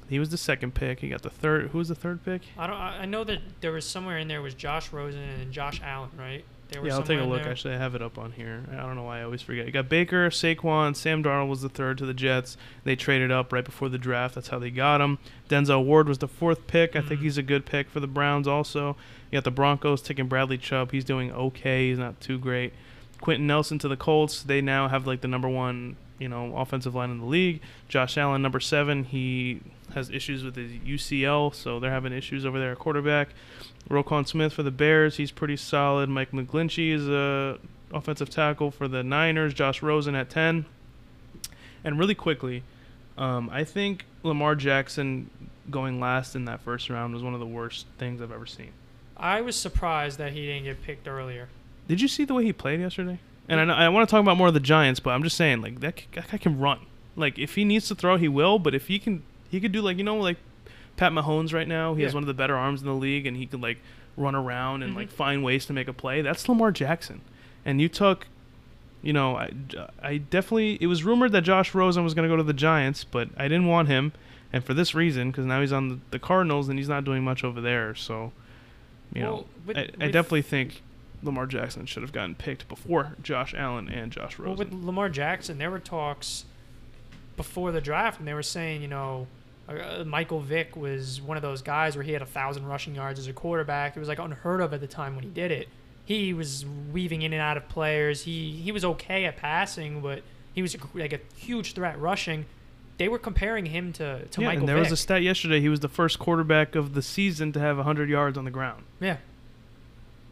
he was the second pick. He got the third. Who was the third pick? I don't. I I know that there was somewhere in there was Josh Rosen and Josh Allen, right? They were Yeah, I'll take a look. there. Actually, I have it up on here. I don't know why I always forget. You got Baker, Saquon, Sam Darnold was the third to the Jets. They traded up right before the draft. That's how they got him. Denzel Ward was the fourth pick. I think Mhm. he's a good pick for the Browns. Also, you got the Broncos taking Bradley Chubb. He's doing okay. He's not too great. Quenton Nelson to the Colts. They now have like the number one, you know, offensive line in the league. Josh Allen, number seven. He has issues with his UCL, so they're having issues over there at quarterback. Roquan Smith for the Bears, he's pretty solid. Mike McGlinchey is a offensive tackle for the Niners. Josh Rosen at ten. And really quickly, um, I think Lamar Jackson going last in that first round was one of the worst things I've ever seen. I was surprised that he didn't get picked earlier. Did you see the way he played yesterday? And I, know, I want to talk about more of the Giants, but I'm just saying, like that, that guy can run. Like if he needs to throw, he will. But if he can, he could do like you know, like Pat Mahomes right now. He has one of the better arms in the league, and he could like run around and Mhm. like find ways to make a play. That's Lamar Jackson. And you took, you know, I, I definitely. It was rumored that Josh Rosen was going to go to the Giants, but I didn't want him, and for this reason, because now he's on the, the Cardinals and he's not doing much over there. So, you know, Well, with- I, I with- definitely think Lamar Jackson should have gotten picked before Josh Allen and Josh Rosen. Well, with Lamar Jackson, there were talks before the draft, and they were saying, you know, uh, Michael Vick was one of those guys where he had a thousand rushing yards as a quarterback. It was like unheard of at the time when he did it. He was weaving in and out of players. He he was okay at passing, but he was like a huge threat rushing. They were comparing him to, to yeah, Michael and there Vick. was a stat yesterday. He was the first quarterback of the season to have 100 yards on the ground. yeah,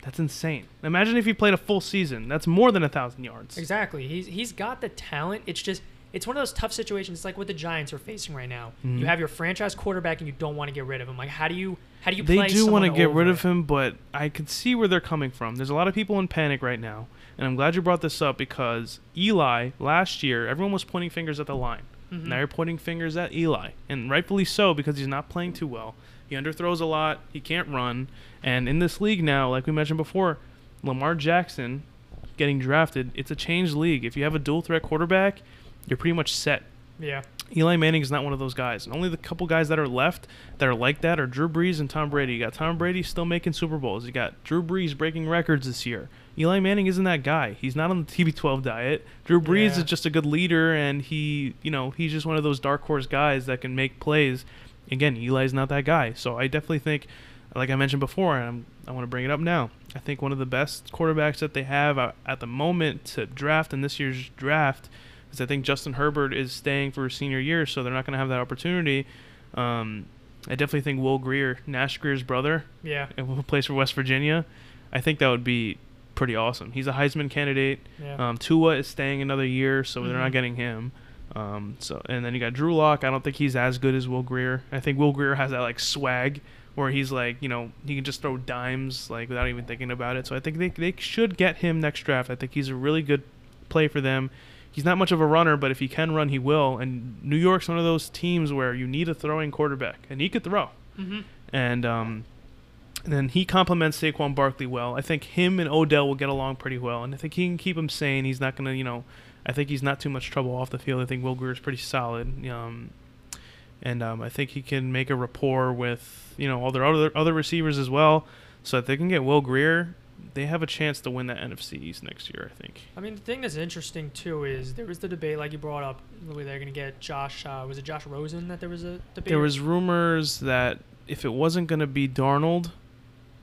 That's insane. Imagine if he played a full season. That's more than a thousand yards. exactly. He's he's got the talent. It's just it's one of those tough situations. It's like what the Giants are facing right now. Mhm. You have your franchise quarterback, and you don't want to get rid of him. Like, how do you how do you They do want to get rid of him, but I could see where they're coming from. There's a lot of people in panic right now, and I'm glad you brought this up because Eli last year, everyone was pointing fingers at the line. Mhm. Now you're pointing fingers at Eli, and rightfully so because he's not playing too well. He underthrows a lot. He can't run, and in this league now, like we mentioned before, Lamar Jackson getting drafted. It's a changed league. If you have a dual threat quarterback, you're pretty much set. Yeah, Eli Manning is not one of those guys. And only the couple guys that are left that are like that are Drew Brees and Tom Brady. You got Tom Brady still making Super Bowls. You got Drew Brees breaking records this year. Eli Manning isn't that guy. He's not on the TB12 diet. Drew Brees Yeah. is just a good leader, and he, you know, he's just one of those dark horse guys that can make plays. Again, Eli's not that guy. So I definitely think, like I mentioned before, and I'm, I want to bring it up now. I think one of the best quarterbacks that they have uh, at the moment to draft in this year's draft because I think Justin Herbert is staying for his senior year, so they're not going to have that opportunity. Um, I definitely think Will Grier, Nash Grier's brother, yeah, who plays for West Virginia, I think that would be pretty awesome. He's a Heisman candidate. yeah. Um, Tua is staying another year, so they're not Mhm. getting him. Um, so and then you got Drew Lock. I don't think he's as good as Will Grier. I think Will Grier has that like swag where he's like, you know, he can just throw dimes like without even thinking about it. So I think they they should get him next draft. I think he's a really good play for them. He's not much of a runner, but if he can run, he will. And New York's one of those teams where you need a throwing quarterback, and he could throw. mm-hmm. And um, and then he complements Saquon Barkley well. I think him and Odell will get along pretty well, and I think he can keep him sane. He's not gonna, you know, I think he's not too much trouble off the field. I think Will Grier is pretty solid. Um, and um, I think he can make a rapport with you know all their other other receivers as well. So if they can get Will Grier, they have a chance to win that NFC East next year. I think. I mean, the thing that's interesting too is there was the debate, like you brought up, where they're going to get Josh. Uh, was it Josh Rosen that there was a debate? There was rumors that if it wasn't going to be Darnold,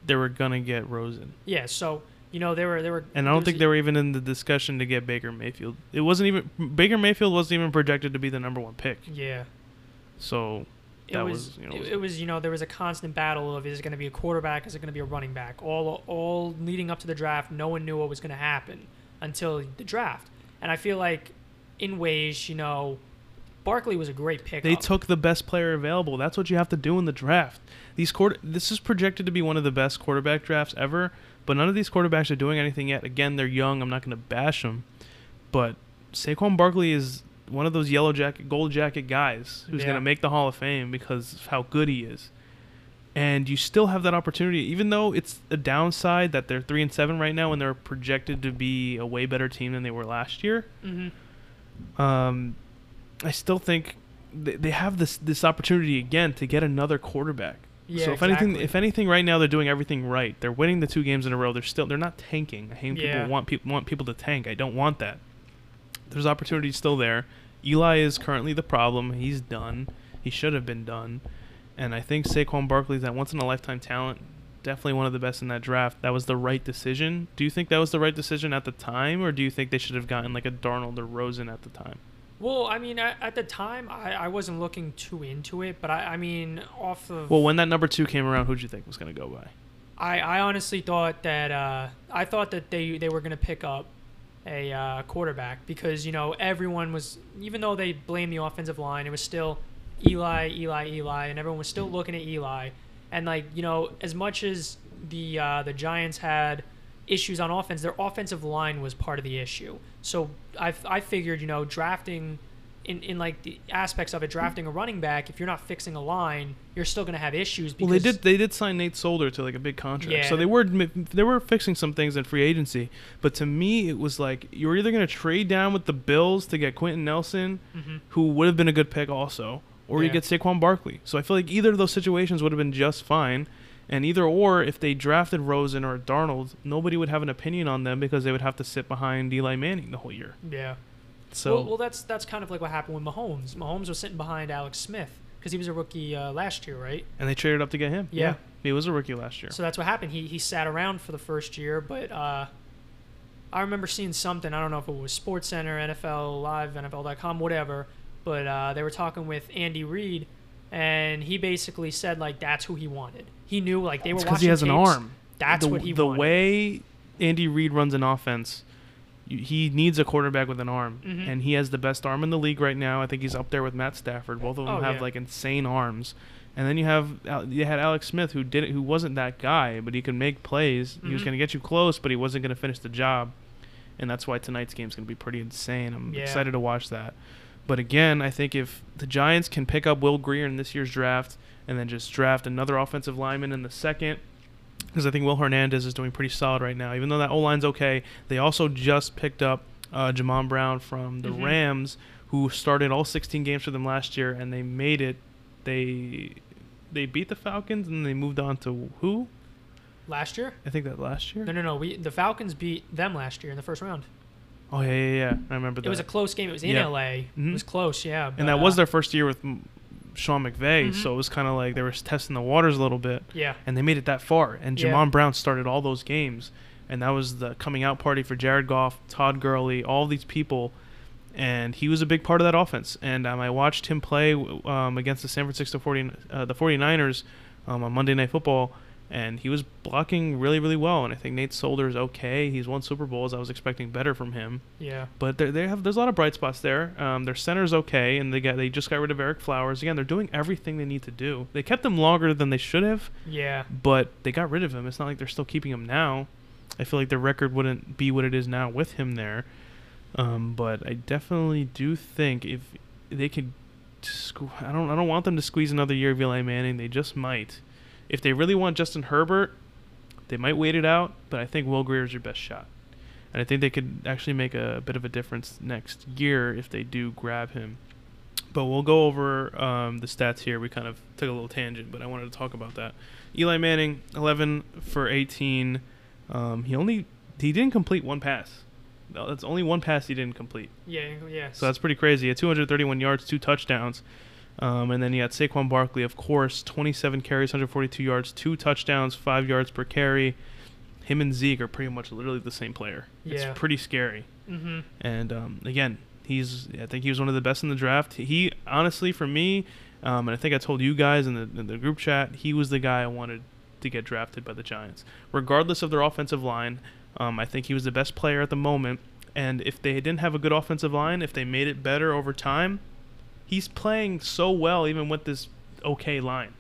they were going to get Rosen. Yeah, so you know they were they were. And I don't think they were even in the discussion to get Baker Mayfield. It wasn't even Baker Mayfield wasn't even projected to be the number one pick. Yeah, So it That was. was, you know, it, was- it was you know there was a constant battle of is it going to be a quarterback, is it going to be a running back? All all leading up to the draft, no one knew what was going to happen until the draft. And I feel like, in ways, you know, Barkley was a great pick. they took the best player available. That's what you have to do in the draft. These quarter this is projected to be one of the best quarterback drafts ever, but none of these quarterbacks are doing anything yet. Again, they're young. I'm not going to bash them, but Saquon Barkley is one of those yellow jacket, gold jacket guys who's Yeah. going to make the Hall of Fame because of how good he is. And you still have that opportunity, even though it's a downside that they're three and seven right now, and they're projected to be a way better team than they were last year. hmm Um, I still think they, they have this this opportunity again to get another quarterback. Yeah, so if anything, if anything, right now they're doing everything right. They're winning the two games in a row. They're still they're not tanking. I hate Yeah. people want people want people to tank. I don't want that. There's opportunity still there. Eli is currently the problem. He's done. He should have been done. And I think Saquon Barkley's that once in a lifetime talent. Definitely one of the best in that draft. That was the right decision. Do you think that was the right decision at the time, or do you think they should have gotten like a Darnold or Rosen at the time? Well, I mean, at, at the time, I, I wasn't looking too into it, but I, I mean, off of Well, when that number two came around, who'd you think was going to go by? I, I honestly thought that uh, I thought that they they were going to pick up a uh, quarterback because you know everyone was even though they blamed the offensive line, it was still Eli, Eli, Eli, and everyone was still looking at Eli. And like you know, as much as the uh, the Giants had issues on offense, their offensive line was part of the issue. So I I figured you know drafting. In, in like the aspects of it, drafting a running back, if you're not fixing a line, you're still going to have issues. Because Well, they did. They did sign Nate Solder to like a big contract, Yeah. so they were they were fixing some things in free agency. But to me, it was like you were either going to trade down with the Bills to get Quenton Nelson, Mhm. who would have been a good pick also, or you Yeah. get Saquon Barkley. So I feel like either of those situations would have been just fine. And either or, if they drafted Rosen or Darnold, nobody would have an opinion on them because they would have to sit behind Eli Manning the whole year. Yeah. So well, well, that's that's kind of like what happened with Mahomes. Mahomes was sitting behind Alex Smith because he was a rookie uh, last year, right? and they traded up to get him. Yeah. he was a rookie last year. So that's what happened. He he sat around for the first year, but uh, I remember seeing something. I don't know if it was Sports Center, NFL Live, NFL.com, whatever. But uh, they were talking with Andy Reid, and he basically said like that's who he wanted. He knew like they were because he has an arm. That's the, what he the wanted. way Andy Reid runs an offense, he needs a quarterback with an arm, Mhm. and he has the best arm in the league right now. I think he's up there with Matt Stafford. Both of them Oh, have yeah. like insane arms. And then you have you had Alex Smith who didn't who wasn't that guy, but he could make plays. He was Mhm. going to get you close, but he wasn't going to finish the job. And that's why tonight's game is going to be pretty insane. I'm Yeah. excited to watch that. But again, I think if the Giants can pick up Will Grier in this year's draft and then just draft another offensive lineman in the second, because I think Will Hernandez is doing pretty solid right now. Even though that O line's okay, they also just picked up uh, Jamon Brown from the Mhm. Rams, who started all 16 games for them last year, and they made it. They they beat the Falcons and they moved on to who? Last year? I think that last year. No, no, no. We the Falcons beat them last year in the first round. Oh yeah, yeah, yeah. I remember that. It was a close game. It was in Yeah. LA. Mhm. It was close, yeah. and but, that was uh, their first year with Sean McVay, Mhm. so it was kind of like they were testing the waters a little bit. yeah. and they made it that far. And Yeah. Jamon Brown started all those games, and that was the coming out party for Jared Goff, Todd Gurley, all these people, and he was a big part of that offense. And um, I watched him play um, against the San Francisco 40, uh, the 49ers um, on Monday Night Football, and he was blocking really, really well. And I think Nate Solder is okay. He's won Super Bowls. I was expecting better from him, Yeah. but they they have there's a lot of bright spots there. Um, their center's okay, and they got they just got rid of Ereck Flowers. Again, they're doing everything they need to do. They kept him longer than they should have Yeah. but they got rid of him. It's not like they're still keeping him now. I feel like their record wouldn't be what it is now with him there. Um, but I definitely do think if they could, sque- I don't, I don't want them to squeeze another year of Eli Manning. They just might. If they really want Justin Herbert, they might wait it out. But I think Will Grier is your best shot, and I think they could actually make a bit of a difference next year if they do grab him. But we'll go over um, the stats here. We kind of took a little tangent, but I wanted to talk about that. Eli Manning, 11 for 18. Um, he only he didn't complete one pass. No, that's only one pass he didn't complete. Yeah. Yeah. So that's pretty crazy. Had 231 yards, two touchdowns. Um, and then you had Saquon Barkley, of course, 27 carries, 142 yards, two touchdowns, five yards per carry. Him and Zeke are pretty much literally the same player. Yeah. It's pretty scary. Mm-hmm. And um, again, he's I think he was one of the best in the draft. He honestly, for me, um, and I think I told you guys in the, in the group chat, he was the guy I wanted to get drafted by the Giants, regardless of their offensive line. Um, I think he was the best player at the moment. And if they didn't have a good offensive line, if they made it better over time, he's playing so well even with this okay line.